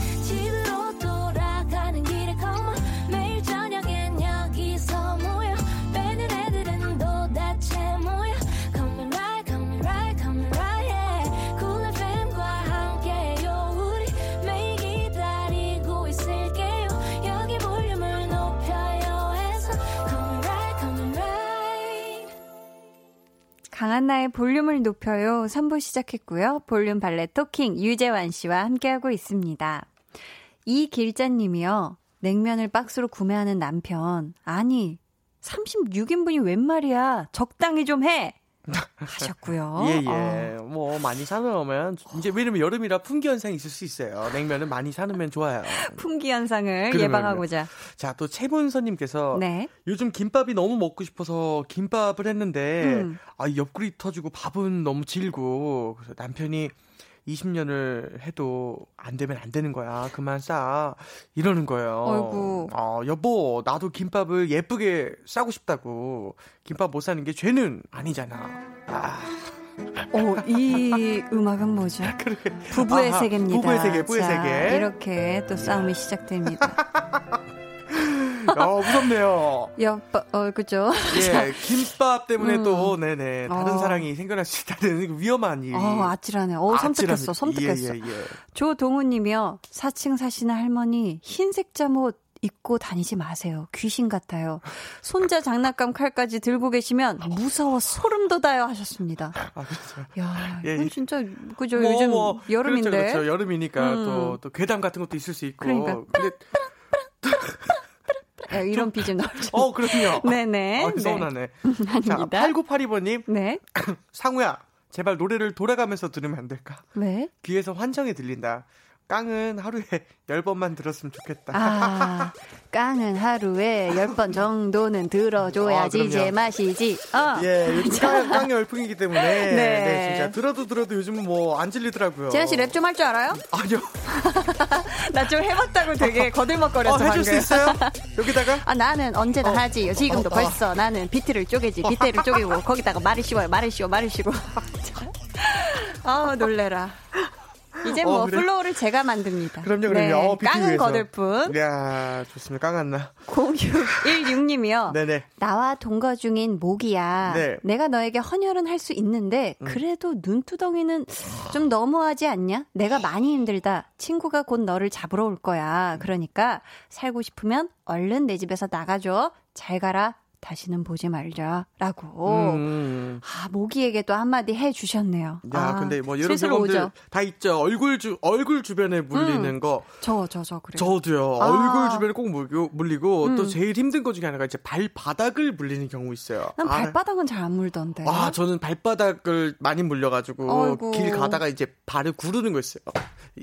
강한나의 볼륨을 높여요. 3부 시작했고요. 볼륨 발레 토킹 유재환 씨와 함께하고 있습니다. 이 길자님이요. 냉면을 박스로 구매하는 남편. 아니, 36인분이 웬 말이야. 적당히 좀 해! 하셨고요. 예, 어, 예. 뭐, 많이 사놓으면, 이제 왜냐면 여름이라 품귀 현상이 있을 수 있어요. 냉면은 많이 사놓으면 좋아요. 품귀 현상을 그러면요. 예방하고자. 자, 또 최문서님께서 네. 요즘 김밥이 너무 먹고 싶어서 김밥을 했는데 음. 아 옆구리 터지고 밥은 너무 질고 그래서 남편이 20년을 해도 안 되면 안 되는 거야. 그만 싸. 이러는 거예요. 어이구. 어, 여보, 나도 김밥을 예쁘게 싸고 싶다고. 김밥 못 사는 게 죄는 아니잖아. 아, 어, 이 음악은 뭐죠? 부부의 아하, 세계입니다. 부부의 세계, 부부의 자, 세계. 이렇게 또 싸움이 시작됩니다. 어, 무섭네요. 여빠, 어, 그죠? 예, 김밥 때문에 음. 또, 네네, 다른 어. 사랑이 생겨날 수 있다는 위험한 일이. 어, 아찔하네. 어, 섬뜩했어. 섬뜩했어. 예, 예, 예. 조동우님이요. 4층 사시는 할머니 흰색 잠옷 입고 다니지 마세요. 귀신 같아요. 손자 장난감 칼까지 들고 계시면 무서워 소름 돋아요 하셨습니다. 아, 그렇죠. 야, 예, 이건 예. 진짜 그죠? 뭐, 요즘 뭐, 여름인데. 그렇죠, 그렇죠. 여름이니까 음. 또, 또 괴담 같은 것도 있을 수 있고. 그러니까. 근데, 야, 이런 비좀 나오죠. 어, 그럼요. 네네. 아, 서운하네. 자, 아닙니다. 8982번님, 네. 상우야, 제발 노래를 돌아가면서 들으면 안 될까? 네. 귀에서 환청이 들린다. 깡은 하루에 10번만 들었으면 좋겠다. 아, 깡은 하루에 10번 정도는 들어줘야지 아. 제맛이지. 어. 예, 요즘 깡, 깡이 열풍이기 때문에. 네. 네. 진짜 들어도 들어도 요즘은 뭐 안 질리더라고요. 재현 씨 랩 좀 할 줄 알아요? 아니요. 나 좀 해봤다고 되게 거들먹거렸어 어, 해줄 방금. 수 있어요? 여기다가? 아 나는 언제나 어. 하지. 지금도 어, 어. 벌써 나는 비트를 쪼개지. 비트를 쪼개고 거기다가 말을 씌워요. 말을 씌워. 말을 씌워. 아 놀래라. 이제 뭐 어, 그래? flow를 제가 만듭니다. 그럼요, 그럼요. 네, 어, 깡은. 거들 뿐. 이야, 좋습니다. 깡한나. 0616님이요. 네네. 나와 동거 중인 모기야. 네. 음. 내가 너에게 헌혈은 할 수 있는데 그래도 눈두덩이는 좀 너무하지 않냐? 내가 많이 힘들다. 친구가 곧 너를 잡으러 올 거야. 그러니까 살고 싶으면 얼른 내 집에서 나가줘. 잘 가라. 다시는 보지 말자. 라고. 음. 아, 모기에게 또 한마디 해 주셨네요. 야, 아, 근데 뭐 이런 경험들. 다 있죠. 얼굴 주 얼굴 주변에 물리는 거. 저, 저, 저, 그래요. 저도요. 아. 얼굴 주변에 꼭 물리고, 물리고 음. 또 제일 힘든 것 중에 하나가 이제 발바닥을 물리는 경우 있어요. 난 아, 발바닥은 잘안 물던데. 아, 저는 발바닥을 많이 물려가지고 아이고. 길 가다가 이제 발을 구르는 거 있어요.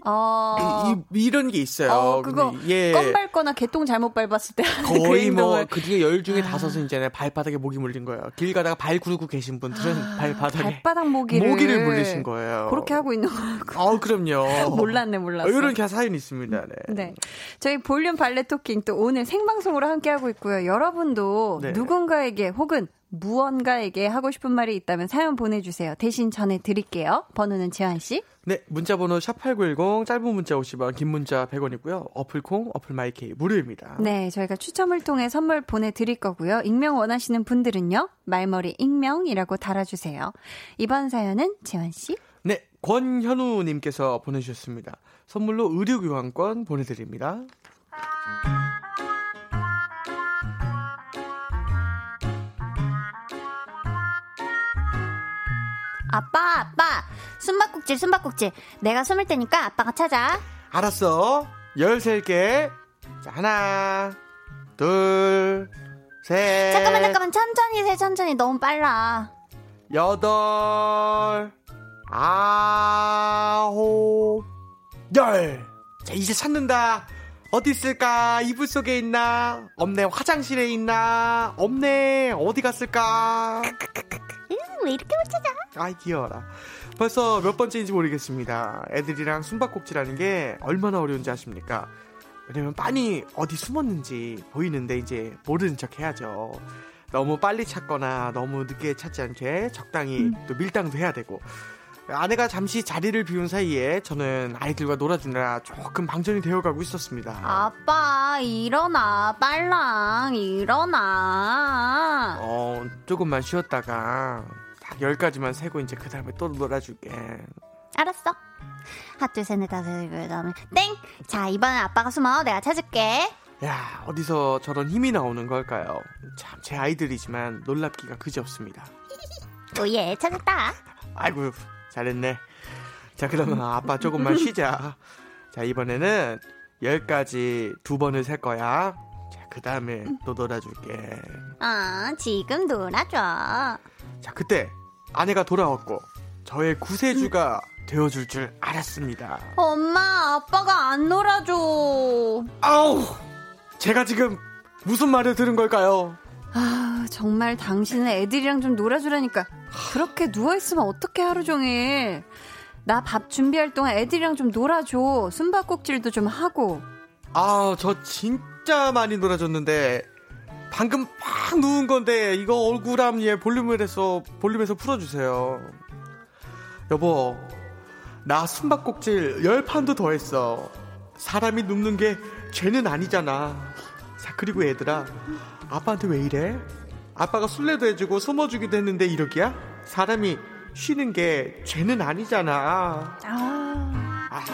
어, 이, 이 런 게 있어요. 어, 그거 예. 껌 밟거나 개똥 잘못 밟았을 때 하는 그 거의 뭐 행동을. 그 중에 열 중에 아. 다섯은 이제 발바닥에 모기 물린 거예요. 길 가다가 발 구르고 계신 분들은 발바닥에 발바닥 모기를 모기를 물리신 거예요. 그렇게 하고 있는 거 어, 그럼요. 몰랐네 몰랐어. 이런 게 사연이 있습니다. 네. 네. 저희 볼륨 발레 토킹 또 오늘 생방송으로 함께 하고 있고요. 여러분도 네. 누군가에게 혹은 무언가에게 하고 싶은 말이 있다면 사연 보내주세요. 대신 전해 드릴게요. 번호는 재환 씨. 네, 문자번호 샵8910, 짧은 문자 50원, 긴 문자 100원이고요. 어플콩, 어플마이케이 무료입니다. 네, 저희가 추첨을 통해 선물 보내드릴 거고요. 익명 원하시는 분들은요. 말머리 익명이라고 달아주세요. 이번 사연은 재환 씨. 네, 권현우님께서 보내주셨습니다. 선물로 의료교환권 보내드립니다. 아 빠, 아빠. 숨바꼭질, 숨바꼭질. 내가 숨을 테니까 아빠가 찾아. 알았어. 13개. 자, 하나, 둘, 셋. 잠깐만, 잠깐만. 천천히 세, 천천히. 너무 빨라. 여덟, 아홉, 열. 자, 이제 찾는다. 어디 있을까? 이불 속에 있나? 없네. 화장실에 있나? 없네. 어디 갔을까? 음, 왜 이렇게 못 찾아? 아이, 귀여워라. 벌써 몇 번째인지 모르겠습니다. 애들이랑 숨바꼭질하는 게 얼마나 어려운지 아십니까? 왜냐면 빤히 어디 숨었는지 보이는데 이제 모르는 척 해야죠. 너무 빨리 찾거나 너무 늦게 찾지 않게 적당히 또 밀당도 해야 되고. 아내가 잠시 자리를 비운 사이에 저는 아이들과 놀아주느라 조금 방전이 되어가고 있었습니다. 아빠, 일어나. 빨랑, 일어나. 어, 조금만 쉬었다가 딱 열까지만 세고 이제 그 다음에 또 놀아줄게. 알았어. 하나, 둘, 셋, 넷, 다섯, 그 다음에 땡! 자, 이번엔 아빠가 숨어. 내가 찾을게. 야, 어디서 저런 힘이 나오는 걸까요? 참, 제 아이들이지만 놀랍기가 그지 없습니다. 오예, 찾았다. 아이고, 잘했네. 자, 그러면 아빠 조금만 쉬자. 자, 이번에는 열까지 두 번을 셀 거야. 자, 그 다음에 또 놀아줄게. 아, 지금 놀아줘. 자, 그때 아내가 돌아왔고 저의 구세주가 되어줄 줄 알았습니다. 엄마, 아빠가 안 놀아줘. 아우! 제가 지금 무슨 말을 들은 걸까요? 아, 정말 당신은 애들이랑 좀 놀아주라니까. 그렇게 누워있으면 어떻게 하루 종일. 나 밥 준비할 동안 애들이랑 좀 놀아줘. 숨바꼭질도 좀 하고. 아, 저 진짜 많이 놀아줬는데 방금 막 누운 건데 이거 얼굴함 얘 볼륨을 해서 볼륨에서 풀어주세요. 여보, 나 숨바꼭질 열 판도 더 했어. 사람이 눕는 게 죄는 아니잖아. 자, 그리고 얘들아, 아빠한테 왜 이래? 아빠가 술래도 해주고 숨어주기도 했는데 이러기야? 사람이 쉬는 게 죄는 아니잖아. 아. 아,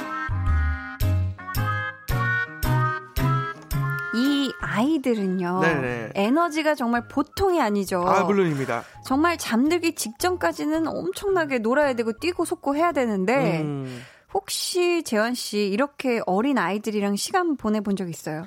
이 아이들은요. 네네. 에너지가 정말 보통이 아니죠. 아 물론입니다. 정말 잠들기 직전까지는 엄청나게 놀아야 되고 뛰고 속고 해야 되는데 음. 혹시 재환 씨 이렇게 어린 아이들이랑 시간 보내 본 적 있어요?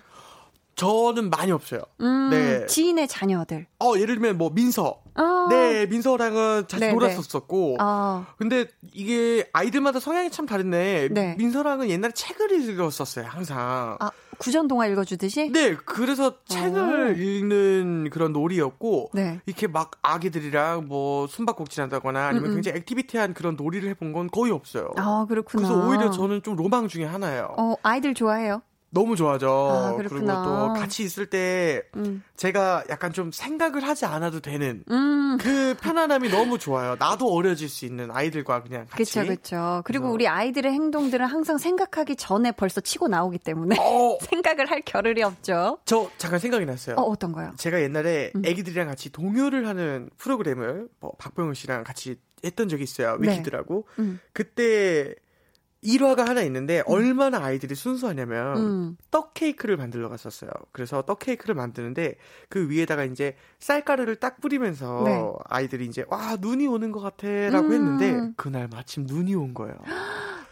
저는 많이 없어요. 음, 네. 지인의 자녀들. 어, 예를 들면 뭐 민서. 어. 네, 민서랑은 자주 네, 놀았었었고. 어. 근데 이게 아이들마다 성향이 참 다른데 네. 민서랑은 옛날에 책을 읽었었어요, 항상. 아, 구전 동화 읽어 주듯이? 네, 그래서 책을 읽는 그런 놀이였고 네. 이렇게 막 아기들이랑 뭐 숨바꼭질 한다거나 아니면 음, 음. 굉장히 액티비티한 그런 놀이를 해본 건 거의 없어요. 아, 그렇구나. 그래서 오히려 저는 좀 로망 중에 하나예요. 어, 아이들 좋아해요? 너무 좋아져. 아, 그리고. 또 같이 있을 때 음. 제가 약간 좀 생각을 하지 않아도 되는 음. 그 편안함이 너무 좋아요. 나도 어려질 수 있는 아이들과 그냥 같이. 그쵸, 그쵸. 그리고 그래서- 우리 아이들의 행동들은 항상 생각하기 전에 벌써 치고 나오기 때문에 어, 생각을 할 겨를이 없죠. 저 잠깐 생각이 났어요. 어, 어떤 거요? 제가 옛날에 음. 애기들이랑 같이 동요를 하는 프로그램을 뭐 박병훈 씨랑 같이 했던 적이 있어요. 네. 위키드라고. 음. 그때 일화가 하나 있는데 얼마나 아이들이 순수하냐면 음. 떡 케이크를 만들러 갔었어요. 그래서 떡 케이크를 만드는데 그 위에다가 이제 쌀가루를 딱 뿌리면서 네. 아이들이 이제 와 눈이 오는 것 같아라고 음. 했는데 그날 마침 눈이 온 거예요.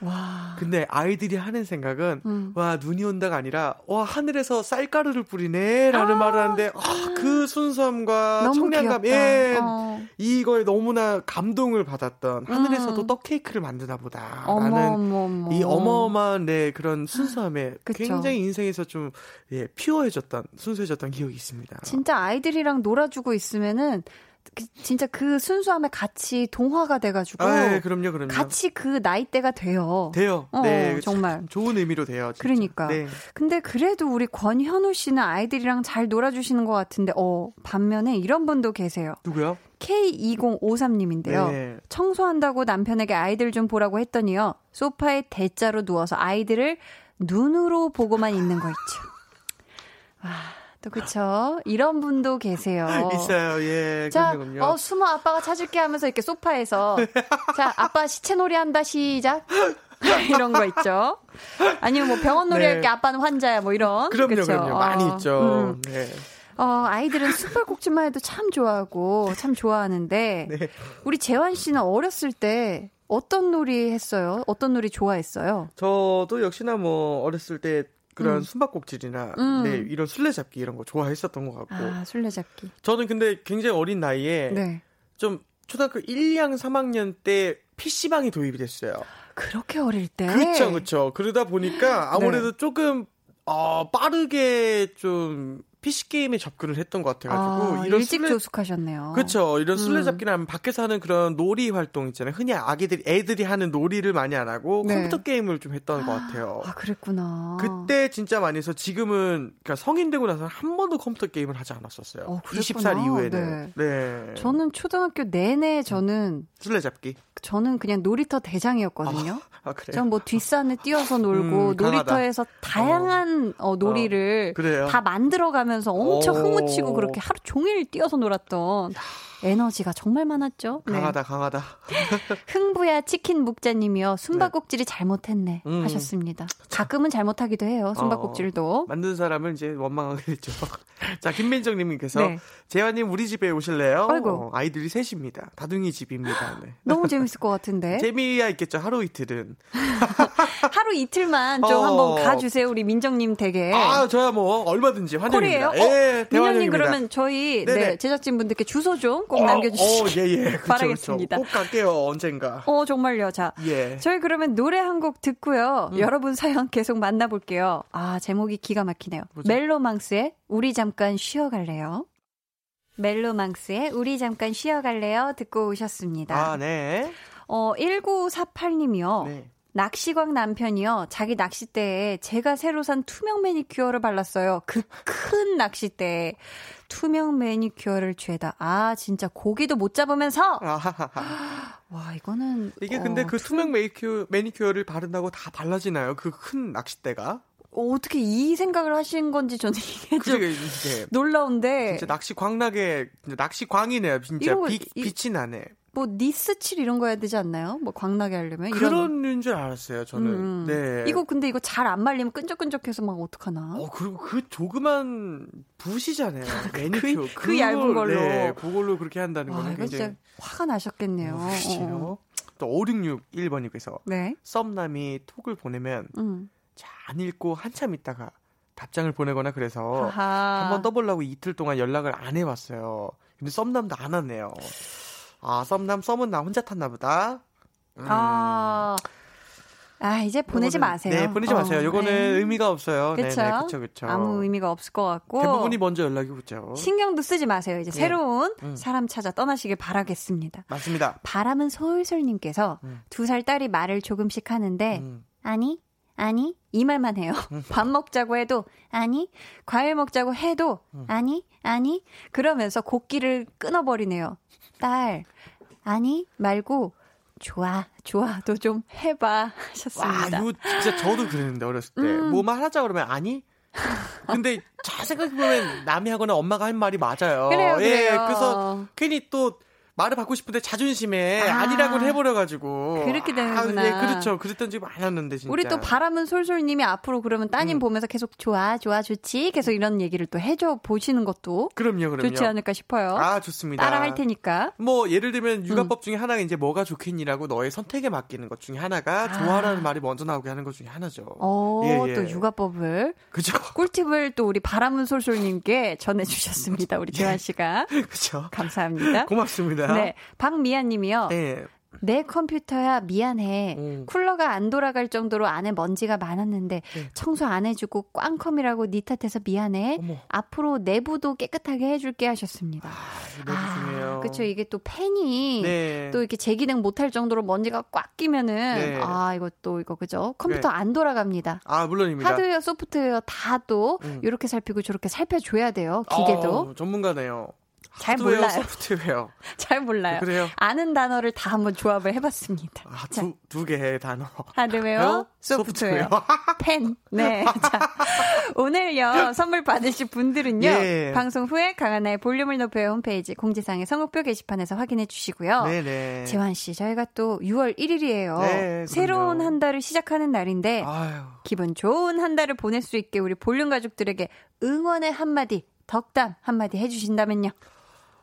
와. 근데 아이들이 하는 생각은 음. 와 눈이 온다가 아니라 와 하늘에서 쌀가루를 뿌리네라는 말을 하는데 아, 그 순수함과 청량감 귀엽다. 예 어. 이거에 너무나 감동을 받았던 하늘에서도 음. 떡 케이크를 만드나 보다라는. 이 어마어마한 네 그런 순수함에 그쵸. 굉장히 인생에서 좀 예, 피어해졌던 순수해졌던 기억이 있습니다. 진짜 아이들이랑 놀아주고 있으면은 그- 진짜 그 순수함에 같이 동화가 돼가지고 아, 예, 그럼요, 그럼요. 같이 그 나이대가 돼요. 돼요. 어, 네, 정말. 참 좋은 의미로 돼요. 진짜. 그러니까. 네. 근데 그래도 우리 권현우 씨는 아이들이랑 잘 놀아주시는 것 같은데, 어, 반면에 이런 분도 계세요. 누구요? K2053님인데요. 네. 청소한다고 남편에게 아이들 좀 보라고 했더니요. 소파에 대자로 누워서 아이들을 눈으로 보고만 있는 거 있죠. 와, 또 그쵸. 이런 분도 계세요. 있어요. 예. 자, 그럼요. 어, 숨어 아빠가 찾을게 하면서 이렇게 소파에서. 자, 아빠 시체놀이 한다, 시작. 이런 거 있죠. 아니면 뭐 병원 놀이 네. 할게 아빠는 환자야, 뭐 이런. 그럼요, 그쵸? 그럼요. 많이 어, 있죠. 음. 네. 어, 아이들은 숨발꼭질만 해도 참 좋아하고 참 좋아하는데 네. 우리 재환 씨는 어렸을 때 어떤 놀이 했어요? 어떤 놀이 좋아했어요? 저도 역시나 뭐 어렸을 때 그런 음. 숨바꼭질이나 음. 네, 이런 술래잡기 이런 거 좋아했었던 것 같고 아, 술래잡기. 저는 근데 굉장히 어린 나이에 네. 좀 초등학교 1, 2학년, 3학년 때 PC방이 도입이 됐어요. 그렇게 어릴 때. 그렇죠, 그렇죠. 그러다 보니까 아무래도 네. 조금 어, 빠르게 좀 PC 게임에 접근을 했던 것 같아가지고 아, 이런 일찍 술래 조숙하셨네요. 그렇죠. 이런 음. 술래잡기나 하면 밖에서 하는 그런 놀이 활동 있잖아요. 흔히 아기들이 애들이 하는 놀이를 많이 안 하고 네. 컴퓨터 게임을 좀 했던 것 같아요. 아, 그랬구나. 그때 진짜 많이 해서 지금은 그러니까 성인 되고 나서 한 번도 컴퓨터 게임을 하지 않았었어요. 어, 그랬구나. 20살 이후에는. 네. 저는 초등학교 내내 저는 술래잡기. 저는 그냥 놀이터 대장이었거든요. 아 그래요? 전뭐 뒷산에 뛰어서 놀고 음. 놀이터에서 다양한 어, 놀이를 그래요. 다 만들어가면 서 엄청 오. 흥무치고 그렇게 하루 종일 뛰어서 놀았던 에너지가 정말 많았죠. 네. 강하다, 강하다. 흥부야 치킨 묵자님이요. 숨바꼭질이 잘못했네 음. 하셨습니다. 가끔은 잘못하기도 해요. 숨바꼭질도. 만든 사람은 이제 원망하게 되죠. 자, 김민정님께서 네. 재환님 우리 집에 오실래요? 아이고. 어, 아이들이 셋입니다. 다둥이 집입니다. 네. 너무 재밌을 것 같은데. 재미야 있겠죠. 하루 이틀은. 하루 이틀만 좀 어. 한번 가주세요. 우리 민정님 댁에. 아, 저야 뭐 얼마든지 환영입니다. 콜이에요? 예, 민정님 대환영입니다. 그러면 저희. 네, 제작진 분들께 주소 좀꼭 어, 남겨주시기 어, 예, 예. 그쵸, 바라겠습니다. 그쵸. 꼭 갈게요. 언젠가. 어, 정말요. 자, 예. 저희 그러면 노래 한 곡 듣고요. 음. 여러분 사연 계속 만나볼게요. 아, 제목이 기가 막히네요. 뭐죠? 멜로망스의 우리 잠깐 쉬어갈래요. 멜로망스의 우리 잠깐 쉬어갈래요. 듣고 오셨습니다. 아, 네. 어, 1948님이요. 네. 낚시광 남편이요. 자기 낚싯대에 제가 새로 산 투명 매니큐어를 발랐어요. 그 큰 낚싯대에 투명 매니큐어를 죄다. 아, 진짜 고기도 못 잡으면서! 와, 이거는. 이게 근데 어, 그 투명 매니큐어, 매니큐어를 바른다고 다 발라지나요? 그 큰 낚싯대가? 어, 어떻게 이 생각을 하신 건지 저는 이게 좀 놀라운데. 진짜 낚시 광나게 낚시 광이네요. 진짜 거- 비, 이- 빛이 나네. 뭐 니스 칠 이런 거 해야 되지 않나요? 뭐 광나게 하려면 이런 그런 줄 알았어요. 저는. 음, 음. 네. 이거 근데 이거 잘 안 말리면 끈적끈적해서 막 어떡하나? 어 그리고 그 조그만 붓이잖아요. 매니큐어. 그 얇은 걸로. 네, 그걸로 그렇게 한다는 와, 거는 이거 진짜 굉장히 화가 나셨겠네요. 어, 어, 어. 또 5661번님께서 네. 썸남이 톡을 보내면 음. 잘안 읽고 한참 있다가 답장을 보내거나 그래서 아하. 한번 떠보려고 이틀 동안 연락을 안 해봤어요. 근데 썸남도 안 왔네요. 아 썸남 썸은 나 혼자 탔나 보다. 음. 아. 아, 이제 보내지 요거는- 마세요. 네, 보내지 어, 마세요. 이거는 네. 의미가 없어요. 그쵸? 네네, 그쵸, 그쵸. 아무 의미가 없을 것 같고. 대부분이 먼저 연락이 오죠. 신경도 쓰지 마세요. 이제 네. 새로운 음. 사람 찾아 떠나시길 바라겠습니다. 맞습니다. 바람은 솔솔님께서 음. 두살 딸이 말을 조금씩 하는데 음. 아니 아니 이 말만 해요. 밥 먹자고 해도 아니 과일 먹자고 해도 음. 아니 아니 그러면서 곡기를 끊어버리네요. 딸 아니 말고 좋아 좋아도 좀 해봐 와, 하셨습니다. 이거 진짜 저도 그랬는데, 어렸을 때. 음. 뭐만 하자 그러면 아니? 근데 잘 생각해보면 남이 하거나 엄마가 한 말이 맞아요. 그래요, 예, 그래요. 그래서 괜히 또 말을 받고 싶은데 자존심에 아. 아, 니라고 해버려가지고. 그렇게 되는구나. 아, 예, 그렇죠. 그랬던 적이 많았는데, 진짜. 우리 또 바람은 솔솔님이 앞으로 그러면 따님 음. 보면서 계속 좋아 좋아 좋지 계속 이런 얘기를 또 해줘 보시는 것도 그럼요, 그럼요. 좋지 않을까 싶어요. 아, 좋습니다. 따라 할 테니까. 뭐 예를 들면 음. 육아법 중에 하나가 이제 뭐가 좋겠니라고 너의 선택에 맡기는 것 중에 하나가 좋아라는 말이 먼저 나오게 하는 것 중에 하나죠. 어, 예, 예. 또 육아법을 그죠? 꿀팁을 또 우리 바람은 솔솔님께 전해주셨습니다. 우리 재환 씨가 그죠? 감사합니다. 고맙습니다. 네, 박미아님이요. 네. 내 컴퓨터야 미안해. 음. 쿨러가 안 돌아갈 정도로 안에 먼지가 많았는데 네. 청소 안 해주고 꽝컴이라고 니 탓해서 미안해. 어머. 앞으로 내부도 깨끗하게 해줄게 하셨습니다. 너무 중요해요. 그쵸 이게 또 팬이 네. 또 이렇게 재기능 못할 정도로 먼지가 꽉 끼면은 네. 아 이거 또 이거 그죠 컴퓨터 네. 안 돌아갑니다. 아, 물론입니다. 하드웨어, 소프트웨어 다또 음. 이렇게 살피고 저렇게 살펴줘야 돼요. 기계도 어, 전문가네요. 잘 몰라요. 소프트웨어. 잘 몰라요. 그래요? 아는 단어를 다 한번 조합을 해봤습니다. 아, 자, 두, 두 개의 단어. 하드웨어, 웨어, 소프트웨어, 펜. 네. 자, 오늘요, 선물 받으실 분들은요, 예. 방송 후에 강한나의 볼륨을 높여요 홈페이지 공지사항의 선곡표 게시판에서 확인해 주시고요. 네네. 재환 씨, 저희가 또 6월 1일이에요. 네, 새로운. 한 달을 시작하는 날인데, 아유. 기분 좋은 한 달을 보낼 수 있게 우리 볼륨 가족들에게 응원의 한마디, 덕담 한마디 해주신다면요.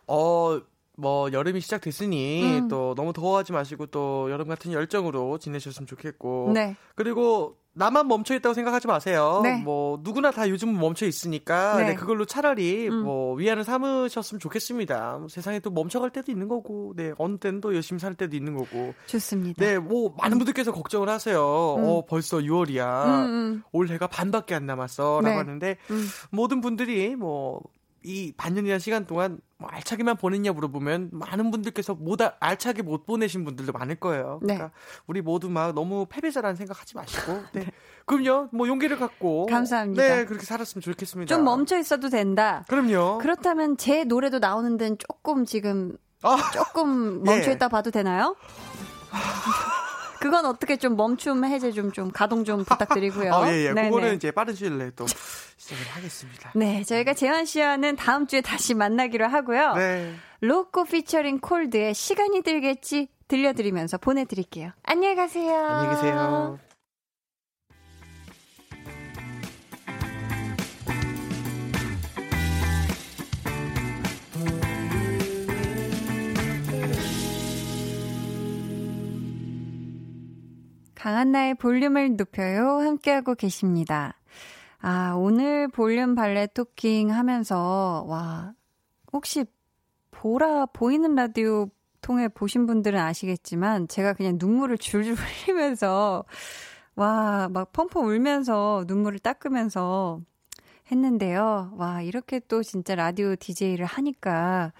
어, 뭐 여름이 시작됐으니 음. 또 너무 더워하지 마시고 또 여름 같은 열정으로 지내셨으면 좋겠고 네. 그리고 나만 멈춰 있다고 생각하지 마세요. 네. 뭐 누구나 다 요즘은 멈춰 있으니까 네. 네, 그걸로 차라리 음. 뭐 위안을 삼으셨으면 좋겠습니다. 뭐 세상에 또 멈춰갈 때도 있는 거고, 네 어느 때는 또 열심히 살 때도 있는 거고. 좋습니다. 네, 뭐 많은 분들께서 걱정을 하세요. 어 벌써 6월이야. 음, 음, 올해가 반밖에 안 남았어라고 네. 하는데 음. 모든 분들이 뭐 이 반년이라는 시간 동안 뭐 알차게만 보냈냐 물어보면 많은 분들께서 못 아- 알차게 못 보내신 분들도 많을 거예요. 네. 그러니까 우리 모두 막 너무 패배자라는 생각하지 마시고, 네. 그럼요, 뭐 용기를 갖고, 감사합니다. 네, 그렇게 살았으면 좋겠습니다. 좀 멈춰 있어도 된다. 그럼요. 그렇다면 제 노래도 나오는 데는 조금 지금 아, 조금 예. 멈춰 있다 봐도 되나요? 그건 어떻게 좀 멈춤 해제 좀 좀 가동 좀 부탁드리고요. 아, 예, 예. 네네. 그거는 이제 빠른 시일 내에 또 시작을 하겠습니다. 네, 저희가 재환 씨와는 다음 주에 다시 만나기로 하고요. 네. 로꼬 피처링 콜드의 시간이 들겠지 들려드리면서 보내드릴게요. 안녕히 가세요. 안녕히 계세요. 강한나의 볼륨을 높여요. 함께하고 계십니다. 아, 오늘 볼륨 발레 토킹 하면서, 와, 혹시 보라, 보이는 라디오 통해 보신 분들은 아시겠지만, 제가 그냥 눈물을 줄줄 흘리면서, 와, 막 펑펑 울면서 눈물을 닦으면서 했는데요. 와, 이렇게 또 진짜 라디오 DJ를 하니까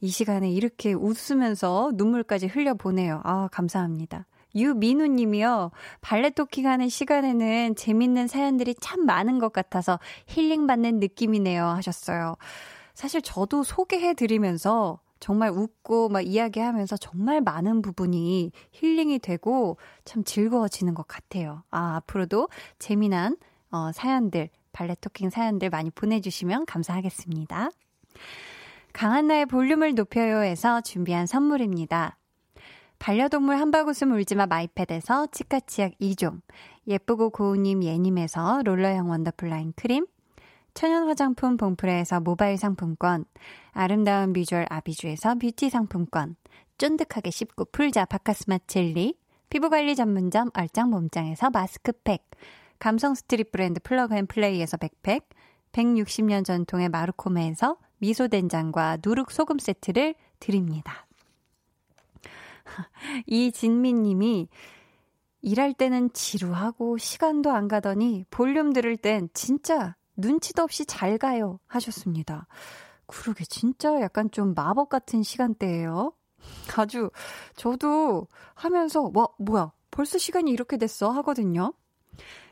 이 시간에 이렇게 웃으면서 눈물까지 흘려보내요. 아, 감사합니다. 유민우 님이요. 발레 토킹 하는 시간에는 재밌는 사연들이 참 많은 것 같아서 힐링받는 느낌이네요. 하셨어요. 사실 저도 소개해 드리면서 정말 웃고 막 이야기하면서 정말 많은 부분이 힐링이 되고 참 즐거워지는 것 같아요. 아, 앞으로도 재미난 어, 사연들, 발레 토킹 사연들 많이 보내주시면 감사하겠습니다. 강한나의 볼륨을 높여요에서 준비한 선물입니다. 반려동물 한바구음 울지마 마이패드에서 치카치약 2종, 예쁘고 고운님 예님에서 롤러형 원더풀 라인 크림, 천연 화장품 봉프레에서 모바일 상품권, 아름다운 비주얼 아비주에서 뷰티 상품권, 쫀득하게 씹고 풀자 바카스마 젤리, 피부관리 전문점 얼짱 몸짱에서 마스크팩, 감성 스트릿 브랜드 플러그앤플레이에서 백팩, 160년 전통의 마르코메에서 미소된장과 누룩소금 세트를 드립니다. 이진미 님이 일할 때는 지루하고 시간도 안 가더니 볼륨 들을 땐 진짜 눈치도 없이 잘 가요 하셨습니다. 그러게 진짜 약간 좀 마법 같은 시간대예요. 아주 저도 하면서 와 뭐야 벌써 시간이 이렇게 됐어 하거든요.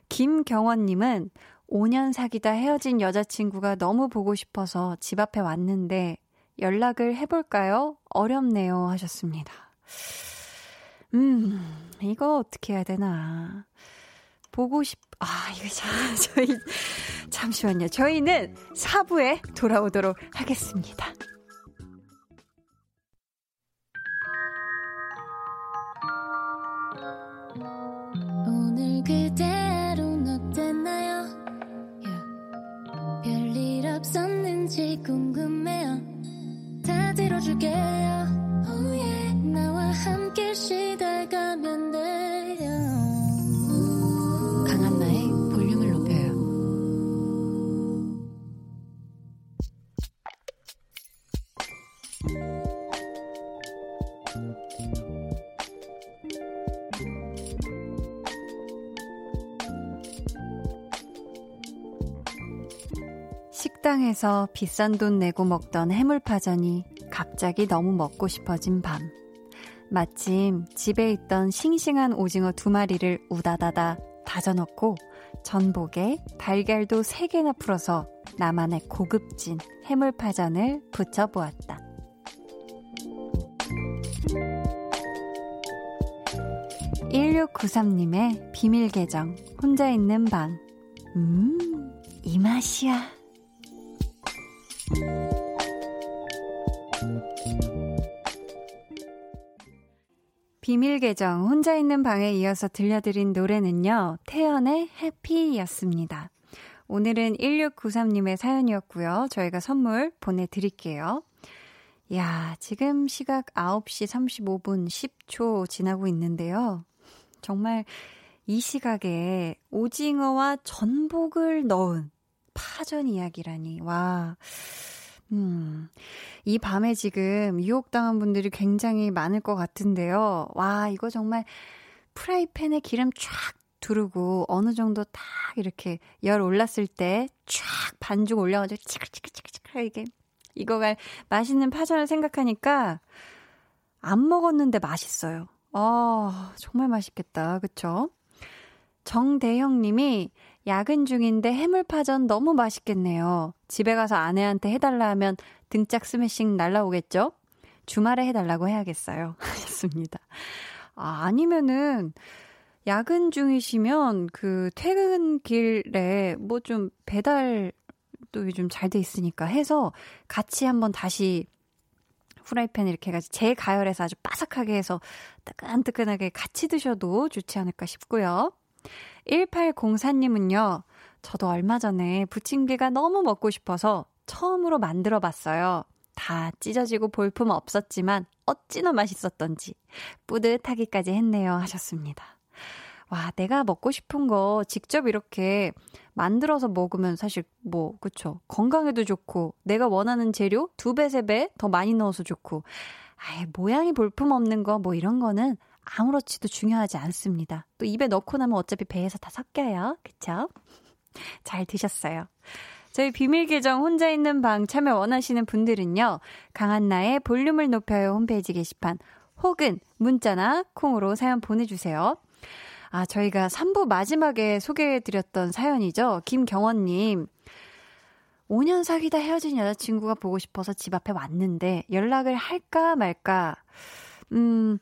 김경원 님은 5년 사귀다 헤어진 여자친구가 너무 보고 싶어서 집 앞에 왔는데 연락을 해볼까요? 어렵네요 하셨습니다. 음, 이거 어떻게 해야 되나. 보고 싶, 아, 이거 참, 저희, 잠시만요. 저희는 4부에 돌아오도록 하겠습니다. 오늘 그대로는 어땠나요? 별일 없었는지 궁금해요. 다 들어줄게요. 함께 시달가면 돼요. 강한나의 볼륨을 높여요. 식당에서 비싼 돈 내고 먹던 해물파전이 갑자기 너무 먹고 싶어진 밤. 마침 집에 있던 싱싱한 오징어 두 마리를 우다다다 다져넣고 전복에 달걀도 세 개나 풀어서 나만의 고급진 해물파전을 부쳐보았다. (1693님의) 비밀 계정 혼자 있는 방 음, 이 맛이야. 비밀 계정 혼자 있는 방에 이어서 들려드린 노래는요. 태연의 해피였습니다. 오늘은 1693님의 사연이었고요. 저희가 선물 보내드릴게요. 야, 지금 시각 9시 35분 10초 지나고 있는데요. 정말 이 시각에 오징어와 전복을 넣은 파전 이야기라니. 와. 음. 이 밤에 지금 유혹당한 분들이 굉장히 많을 것 같은데요. 와, 이거 정말 프라이팬에 기름 쫙 두르고 어느 정도 딱 이렇게 열 올랐을 때 쫙 반죽 올려가지고 치글치글치글치글 이게 이거가 맛있는 파전을 생각하니까 안 먹었는데 맛있어요. 아, 정말 맛있겠다. 그쵸? 정대형 님이 야근 중인데 해물파전 너무 맛있겠네요. 집에 가서 아내한테 해달라 하면 등짝 스매싱 날라오겠죠? 주말에 해달라고 해야겠어요. 하셨습니다. 아, 아니면은, 야근 중이시면 그 퇴근길에 뭐 좀 배달도 요즘 잘 돼 있으니까 해서 같이 한번 다시 후라이팬 이렇게 해가지고 재가열해서 아주 바삭하게 해서 뜨끈뜨끈하게 같이 드셔도 좋지 않을까 싶고요. 1804님은요, 저도 얼마 전에 부침개가 너무 먹고 싶어서 처음으로 만들어 봤어요. 다 찢어지고 볼품 없었지만 어찌나 맛있었던지 뿌듯하기까지 했네요 하셨습니다. 와, 내가 먹고 싶은 거 직접 이렇게 만들어서 먹으면 사실 뭐, 그쵸. 건강에도 좋고, 내가 원하는 재료 두 배, 세 배 더 많이 넣어서 좋고, 아예 모양이 볼품 없는 거 뭐 이런 거는 아무렇지도 중요하지 않습니다. 또 입에 넣고 나면 어차피 배에서 다 섞여요. 그쵸? 잘 드셨어요. 저희 비밀 계정 혼자 있는 방 참여 원하시는 분들은요. 강한나의 볼륨을 높여요 홈페이지 게시판 혹은 문자나 콩으로 사연 보내주세요. 아, 저희가 3부 마지막에 소개해드렸던 사연이죠. 김경원님. 5년 사귀다 헤어진 여자친구가 보고 싶어서 집 앞에 왔는데 연락을 할까 말까. 음,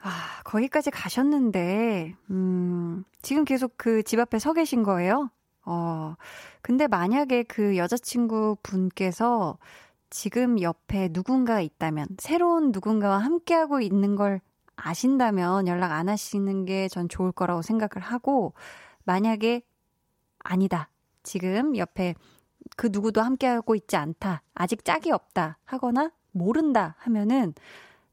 아, 거기까지 가셨는데, 음, 지금 계속 그 집 앞에 서 계신 거예요? 어, 근데 만약에 그 여자친구 분께서 지금 옆에 누군가 있다면, 새로운 누군가와 함께하고 있는 걸 아신다면 연락 안 하시는 게 전 좋을 거라고 생각을 하고, 만약에 아니다. 지금 옆에 그 누구도 함께하고 있지 않다. 아직 짝이 없다. 하거나 모른다. 하면은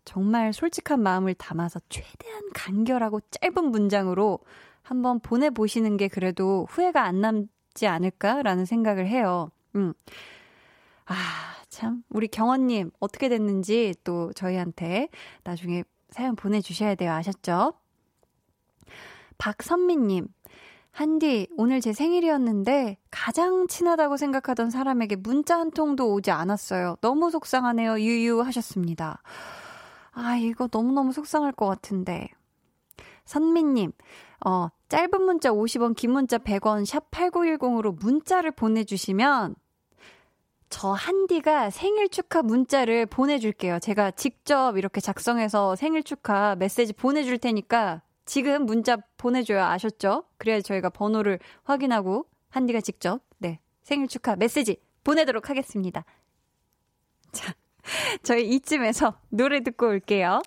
정말 솔직한 마음을 담아서 최대한 간결하고 짧은 문장으로 한번 보내보시는 게 그래도 후회가 안 남지 않을까라는 생각을 해요. 음. 아, 참. 우리 경원님, 어떻게 됐는지 또 저희한테 나중에 사연 보내주셔야 돼요. 아셨죠? 박선미님, 한디, 오늘 제 생일이었는데 가장 친하다고 생각하던 사람에게 문자 한 통도 오지 않았어요. 너무 속상하네요. 유유 하셨습니다. 아, 이거 너무너무 속상할 것 같은데. 선미님, 어, 짧은 문자 50원, 긴 문자 100원, 샵 8910으로 문자를 보내주시면 저 한디가 생일 축하 문자를 보내줄게요. 제가 직접 이렇게 작성해서 생일 축하 메시지 보내줄 테니까 지금 문자 보내줘요. 아셨죠? 그래야 저희가 번호를 확인하고 한디가 직접, 네, 생일 축하 메시지 보내도록 하겠습니다. 자, 저희 이쯤에서 노래 듣고 올게요.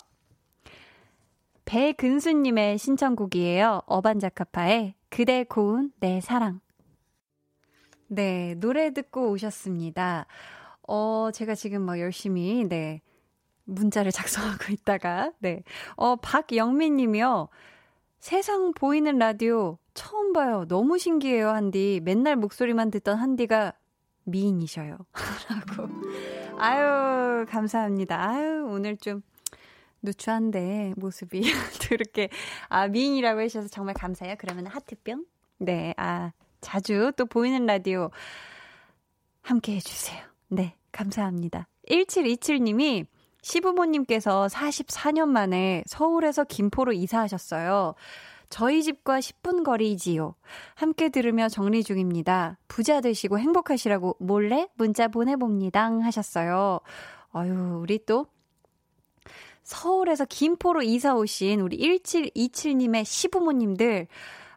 배근수님의 신청곡이에요. 어반자카파의 그대 고운 내 사랑. 네, 노래 듣고 오셨습니다. 어, 제가 지금 뭐 열심히, 네, 문자를 작성하고 있다가, 네. 어, 박영민 님이요. 세상 보이는 라디오 처음 봐요. 너무 신기해요, 한디. 맨날 목소리만 듣던 한디가 미인이셔요. 라고. 아유, 감사합니다. 아유, 오늘 좀 누추한데, 모습이. 그렇게, 아, 미인이라고 해주셔서 정말 감사해요. 그러면 하트뿅? 네, 아, 자주 또 보이는 라디오 함께 해주세요. 네, 감사합니다. 1727님이 시부모님께서 44년 만에 서울에서 김포로 이사하셨어요. 저희 집과 10분 거리지요. 함께 들으며 정리 중입니다. 부자 되시고 행복하시라고 몰래 문자 보내봅니다. 하셨어요. 아유, 우리 또 서울에서 김포로 이사 오신 우리 1727님의 시부모님들,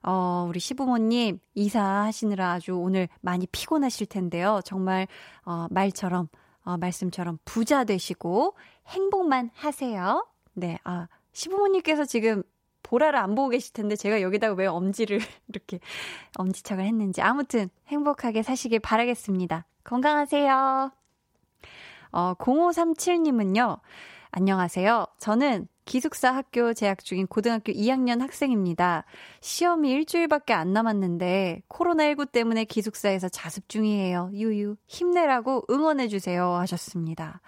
어, 우리 시부모님 이사하시느라 아주 오늘 많이 피곤하실 텐데요. 정말, 어, 말처럼, 어, 말씀처럼 부자 되시고 행복만 하세요. 네, 아, 시부모님께서 지금 보라를 안 보고 계실 텐데 제가 여기다가 왜 엄지를 이렇게 엄지척을 했는지 아무튼 행복하게 사시길 바라겠습니다. 건강하세요. 어, 0537님은요. 안녕하세요. 저는 기숙사 학교 재학 중인 고등학교 2학년 학생입니다. 시험이 일주일밖에 안 남았는데 코로나19 때문에 기숙사에서 자습 중이에요. 유유 힘내라고 응원해 주세요 하셨습니다.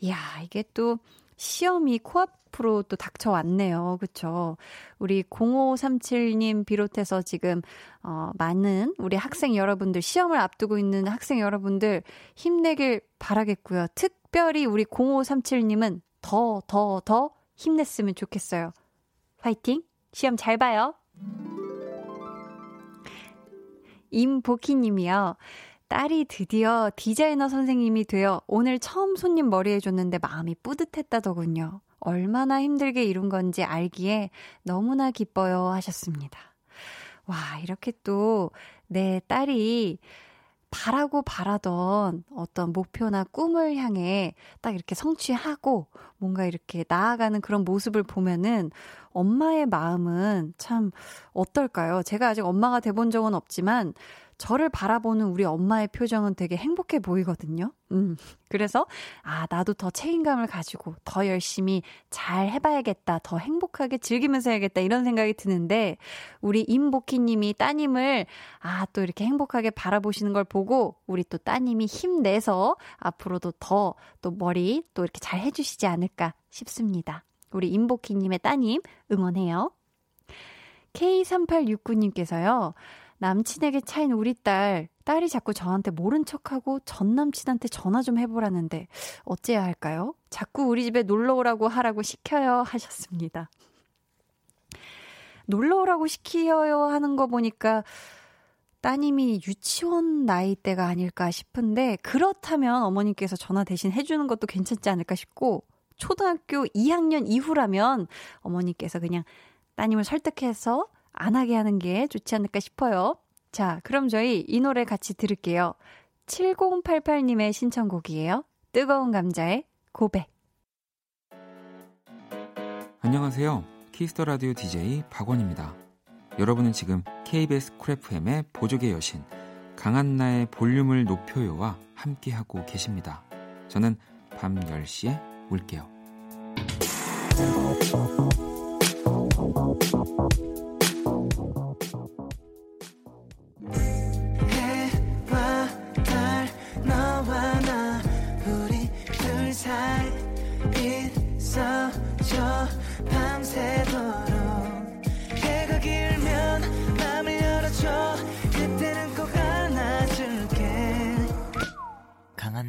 이야 이게 또 시험이 코앞 으로 또 닥쳐왔네요. 그쵸? 우리 0537님 비롯해서 지금, 어, 많은 우리 학생 여러분들, 시험을 앞두고 있는 학생 여러분들 힘내길 바라겠고요. 특별히 우리 0537님은 더, 더, 더 힘냈으면 좋겠어요. 화이팅! 시험 잘 봐요. 임보키 님이요. 딸이 드디어 디자이너 선생님이 되어 오늘 처음 손님 머리 해줬는데 마음이 뿌듯했다더군요. 얼마나 힘들게 이룬 건지 알기에 너무나 기뻐요 하셨습니다. 와, 이렇게 또 내 딸이 바라고 바라던 어떤 목표나 꿈을 향해 딱 이렇게 성취하고 뭔가 이렇게 나아가는 그런 모습을 보면은 엄마의 마음은 참 어떨까요? 제가 아직 엄마가 돼본 적은 없지만 저를 바라보는 우리 엄마의 표정은 되게 행복해 보이거든요. 음. 그래서, 아, 나도 더 책임감을 가지고 더 열심히 잘 해봐야겠다. 더 행복하게 즐기면서 해야겠다. 이런 생각이 드는데, 우리 임복희 님이 따님을, 아, 또 이렇게 행복하게 바라보시는 걸 보고, 우리 또 따님이 힘내서 앞으로도 더 또 머리 또 이렇게 잘 해주시지 않을까 싶습니다. 우리 임복희 님의 따님 응원해요. K3869님께서요. 남친에게 차인 우리 딸, 딸이 자꾸 저한테 모른 척하고 전 남친한테 전화 좀 해보라는데 어째야 할까요? 자꾸 우리 집에 놀러 오라고 하라고 시켜요 하셨습니다. 놀러 오라고 시켜요 하는 거 보니까 따님이 유치원 나이대가 아닐까 싶은데 그렇다면 어머님께서 전화 대신 해주는 것도 괜찮지 않을까 싶고 초등학교 2학년 이후라면 어머님께서 그냥 따님을 설득해서 안 하게 하는 게 좋지 않을까 싶어요. 자, 그럼 저희 이 노래 같이 들을게요. 7088님의 신청곡이에요. 뜨거운 감자의 고백. 안녕하세요. Kiss the Radio DJ 박원입니다. 여러분은 지금 KBS Cool FM의 보조개 여신 강한나의 볼륨을 높여요와 함께하고 계십니다. 저는 밤 10시에 올게요.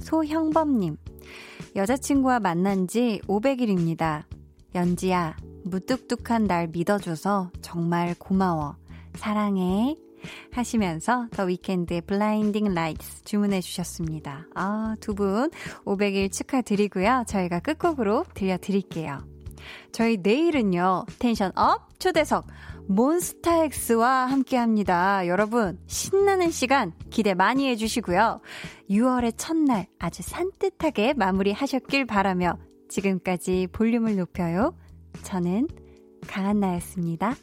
소형범님. 여자친구와 만난 지 500일입니다. 연지야, 무뚝뚝한 날 믿어줘서 정말 고마워. 사랑해. 하시면서 The Weeknd의 Blinding Lights 주문해 주셨습니다. 아, 두 분 500일 축하드리고요. 저희가 끝곡으로 들려드릴게요. 저희 내일은요, tension up 초대석 몬스타엑스와 함께 합니다. 여러분, 신나는 시간 기대 많이 해주시고요. 6월의 첫날 아주 산뜻하게 마무리 하셨길 바라며 지금까지 볼륨을 높여요. 저는 강한나였습니다.